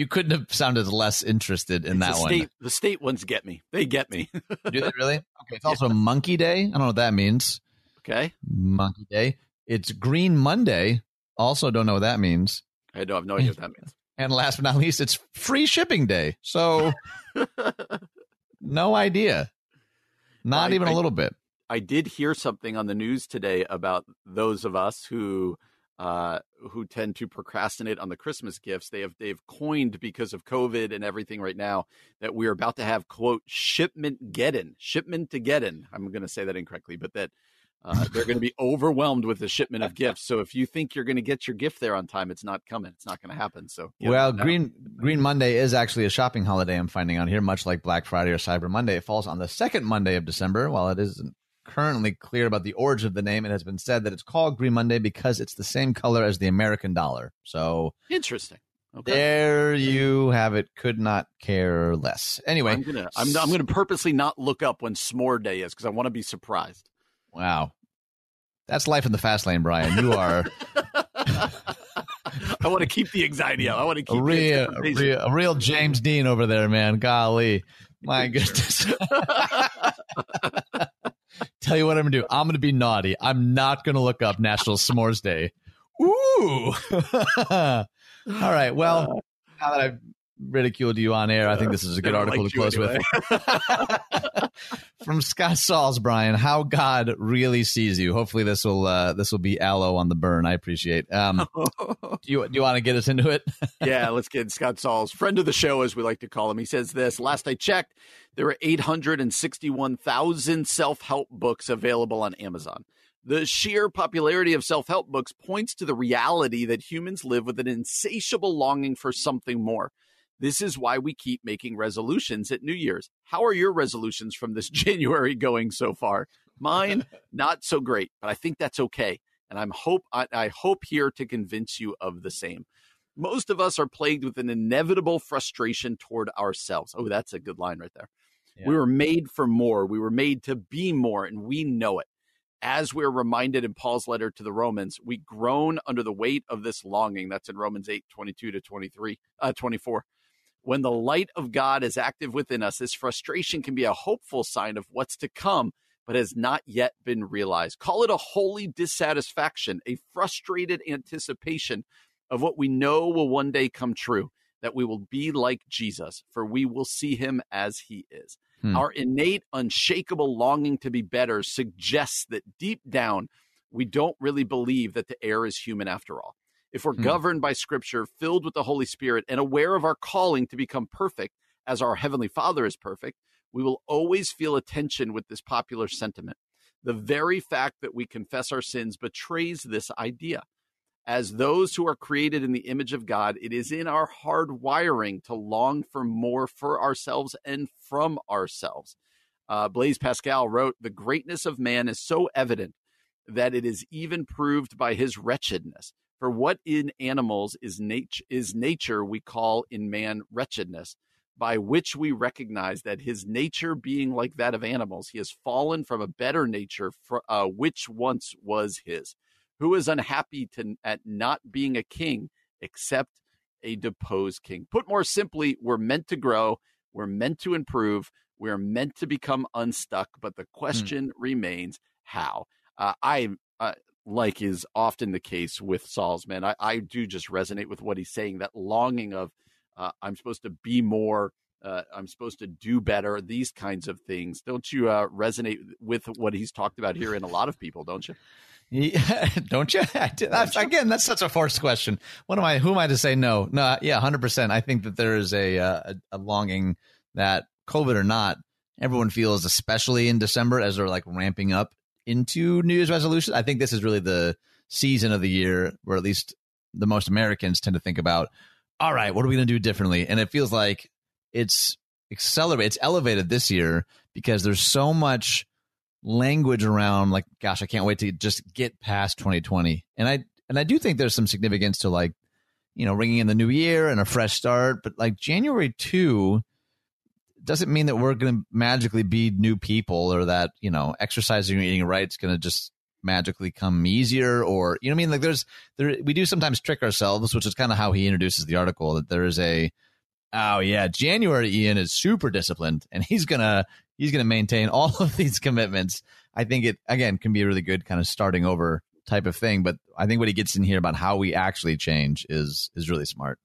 you couldn't have sounded less interested in It's that the one. State, the state ones get me. They get me. Do they really? Okay. It's also Monkey Day. I don't know what that means. okay. Monkey Day. It's Green Monday. Also, don't know what that means. I don't have no idea what that means. And last but not least, it's Free Shipping Day. So, no idea. Not I- even a I- little bit. I did hear something on the news today about those of us who uh, who tend to procrastinate on the Christmas gifts. They have they've coined because of COVID and everything right now that we are about to have quote shipment get in shipment to get in. I'm going to say that incorrectly, but that. Uh, they're going to be overwhelmed with the shipment of gifts. So if you think you're going to get your gift there on time, it's not coming. It's not going to happen. So Well. Green Green Monday is actually a shopping holiday. I'm finding out here, much like Black Friday or Cyber Monday. It falls on the second Monday of December. While it isn't currently clear about the origin of the name, it has been said that it's called Green Monday because it's the same color as the American dollar. So interesting. Okay. there you have it. Could not care less. Anyway, I'm gonna I'm, I'm gonna purposely not look up when S'more Day is because I want to be surprised. wow, that's life in the fast lane, Brian. You are I want to keep the anxiety out. I want to keep a the real, a real, a real James Dean over there, man. Golly, my goodness. Tell you what I'm gonna do. I'm gonna be naughty. I'm not gonna look up National S'mores Day. Ooh. All right. Well, uh, now that I've ridiculed you on air, I think this is a good article to liked you close with. From Scott Sauls, Brian, how God really sees you. Hopefully, this will uh, this will be aloe on the burn. I appreciate. Um, do you do you want to get us into it? yeah, let's get Scott Sauls, friend of the show, as we like to call him. He says this Last I checked, there are 861,000 self help books available on Amazon. The sheer popularity of self help books points to the reality that humans live with an insatiable longing for something more. This is why we keep making resolutions at New Year's. How are your resolutions from this January going so far? Mine, not so great, but I think that's okay. And I'm hope I, I hope here to convince you of the same. Most of us are plagued with an inevitable frustration toward ourselves. Oh, that's a good line right there. We were made for more. We were made to be more, and we know it. As we're reminded in Paul's letter to the Romans, we groan under the weight of this longing. That's in Romans 8, 22 to 23, uh, 24. When the light of God is active within us, this frustration can be a hopeful sign of what's to come, but has not yet been realized. Call it a holy dissatisfaction, a frustrated anticipation of what we know will one day come true, that we will be like Jesus, for we will see him as he is. Hmm. Our innate, unshakable longing to be better suggests that deep down, we don't really believe that the air is human after all. If we're Hmm. governed by scripture, filled with the Holy Spirit, and aware of our calling to become perfect as our Heavenly Father is perfect, we will always feel a tension with this popular sentiment. The very fact that we confess our sins betrays this idea. As those who are created in the image of God, it is in our hard wiring to long for more for ourselves and from ourselves. Uh, Blaise Pascal wrote, The greatness of man is so evident that it is even proved by his wretchedness. For what in animals is, nat- is nature, we call in man wretchedness, by which we recognize that his nature being like that of animals, he has fallen from a better nature, for, uh, which once was his. Who is unhappy to, at not being a king except a deposed king? Put more simply, we're meant to grow, we're meant to improve, we're meant to become unstuck. But the hmm. question mm. remains how. Uh, I, like is often the case with Saul's men, I, I do just resonate with what he's saying that longing of, uh, I'm supposed to be more uh, I'm supposed to do better, these kinds of things. Don't you uh, resonate with what he's talked about here in a lot of people, don't you? Yeah, don't you? That's, again, that's such a forced question. What am I? Who am I to say no? No, yeah, hundred percent. I think that there is a, uh, a, a longing that COVID or not, everyone feels, especially in December as they're like ramping up into New Year's resolutions. I think this is really the season of the year where at least the most Americans tend to think about. All right, what are we going to do differently? And it feels like it's accelerated, it's elevated this year because there's so much language around like, gosh, I can't wait to just get past 2020. And I and I do think there's some significance to like, you know, ringing in the new year and a fresh start. But like January two doesn't mean that we're going to magically be new people or that you know exercising or eating right is going to just magically come easier or you know I mean like there's there we do sometimes trick ourselves which is kind of how he introduces the article that there is a Oh yeah, January Ian is super disciplined, and he's gonna he's gonna maintain all of these commitments. I think it again can be a really good kind of starting over type of thing. But I think what he gets in here about how we actually change is is really smart.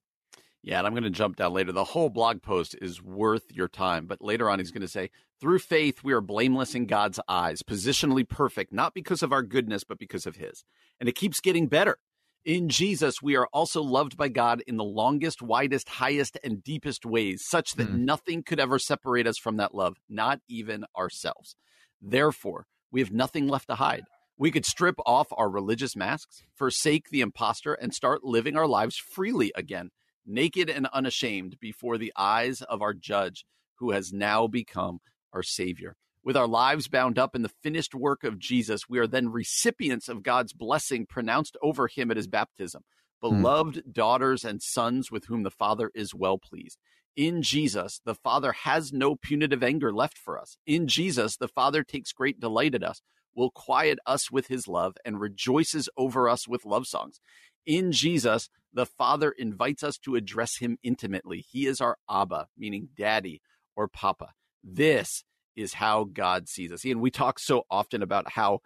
Yeah, and I'm going to jump down later. The whole blog post is worth your time. But later on, he's going to say, through faith, we are blameless in God's eyes, positionally perfect, not because of our goodness, but because of his. And it keeps getting better. In Jesus, we are also loved by God in the longest, widest, highest, and deepest ways, such that mm. nothing could ever separate us from that love, not even ourselves. Therefore, we have nothing left to hide. We could strip off our religious masks, forsake the impostor, and start living our lives freely again, naked and unashamed before the eyes of our judge, who has now become our Savior. With our lives bound up in the finished work of Jesus, we are then recipients of God's blessing pronounced over him at his baptism. Hmm. Beloved daughters and sons with whom the Father is well pleased. In Jesus, the Father has no punitive anger left for us. In Jesus, the Father takes great delight in us, will quiet us with his love, and rejoices over us with love songs. In Jesus, the Father invites us to address him intimately. He is our Abba, meaning daddy or papa. This is how God sees us. And we talk so often about how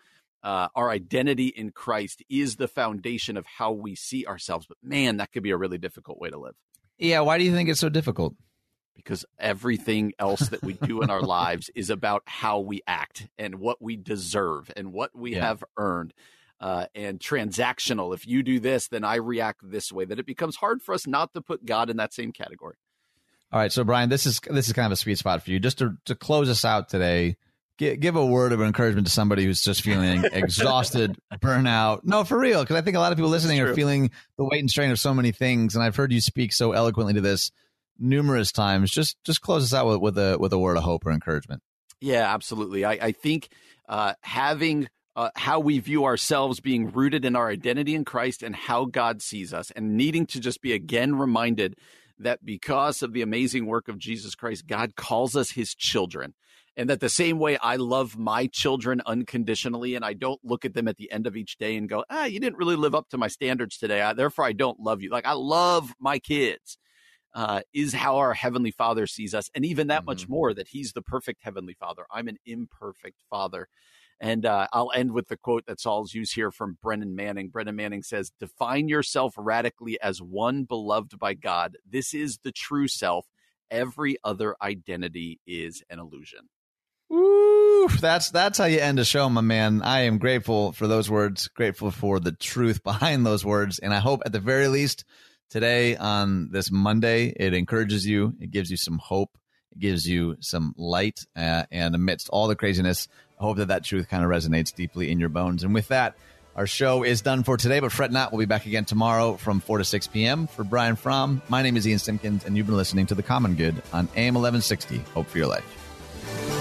uh, our identity in Christ is the foundation of how we see ourselves. But man, that could be a really difficult way to live. Yeah. Why do you think it's so difficult? Because everything else that we do in our lives is about how we act and what we deserve and what we yeah. have earned. Uh, and transactional. If you do this, then I react this way. That it becomes hard for us not to put God in that same category. All right, so Brian, this is this is kind of a sweet spot for you. Just to to close us out today, give, give a word of encouragement to somebody who's just feeling exhausted, burnout. No, for real, because I think a lot of people listening are feeling the weight and strain of so many things, and I've heard you speak so eloquently to this numerous times. Just just close us out with, with a with a word of hope or encouragement. Yeah, absolutely. I, I think uh, having uh, how we view ourselves being rooted in our identity in Christ and how God sees us, and needing to just be again reminded that because of the amazing work of Jesus Christ, God calls us his children. And that the same way I love my children unconditionally, and I don't look at them at the end of each day and go, ah, you didn't really live up to my standards today. I, therefore, I don't love you. Like, I love my kids, uh, is how our Heavenly Father sees us. And even that mm-hmm. much more, that He's the perfect Heavenly Father. I'm an imperfect Father. And uh, I'll end with the quote that Sauls used here from Brennan Manning. Brennan Manning says, Define yourself radically as one beloved by God. This is the true self. Every other identity is an illusion. Ooh, that's that's how you end a show, my man. I am grateful for those words, grateful for the truth behind those words, and I hope at the very least today on this Monday it encourages you, it gives you some hope, it gives you some light, uh, and amidst all the craziness, hope that that truth kind of resonates deeply in your bones. And with that, our show is done for today, but fret not. We'll be back again tomorrow from 4 to 6 p.m. For Brian Fromm, my name is Ian Simpkins, and you've been listening to The Common Good on AM 1160. Hope for your life.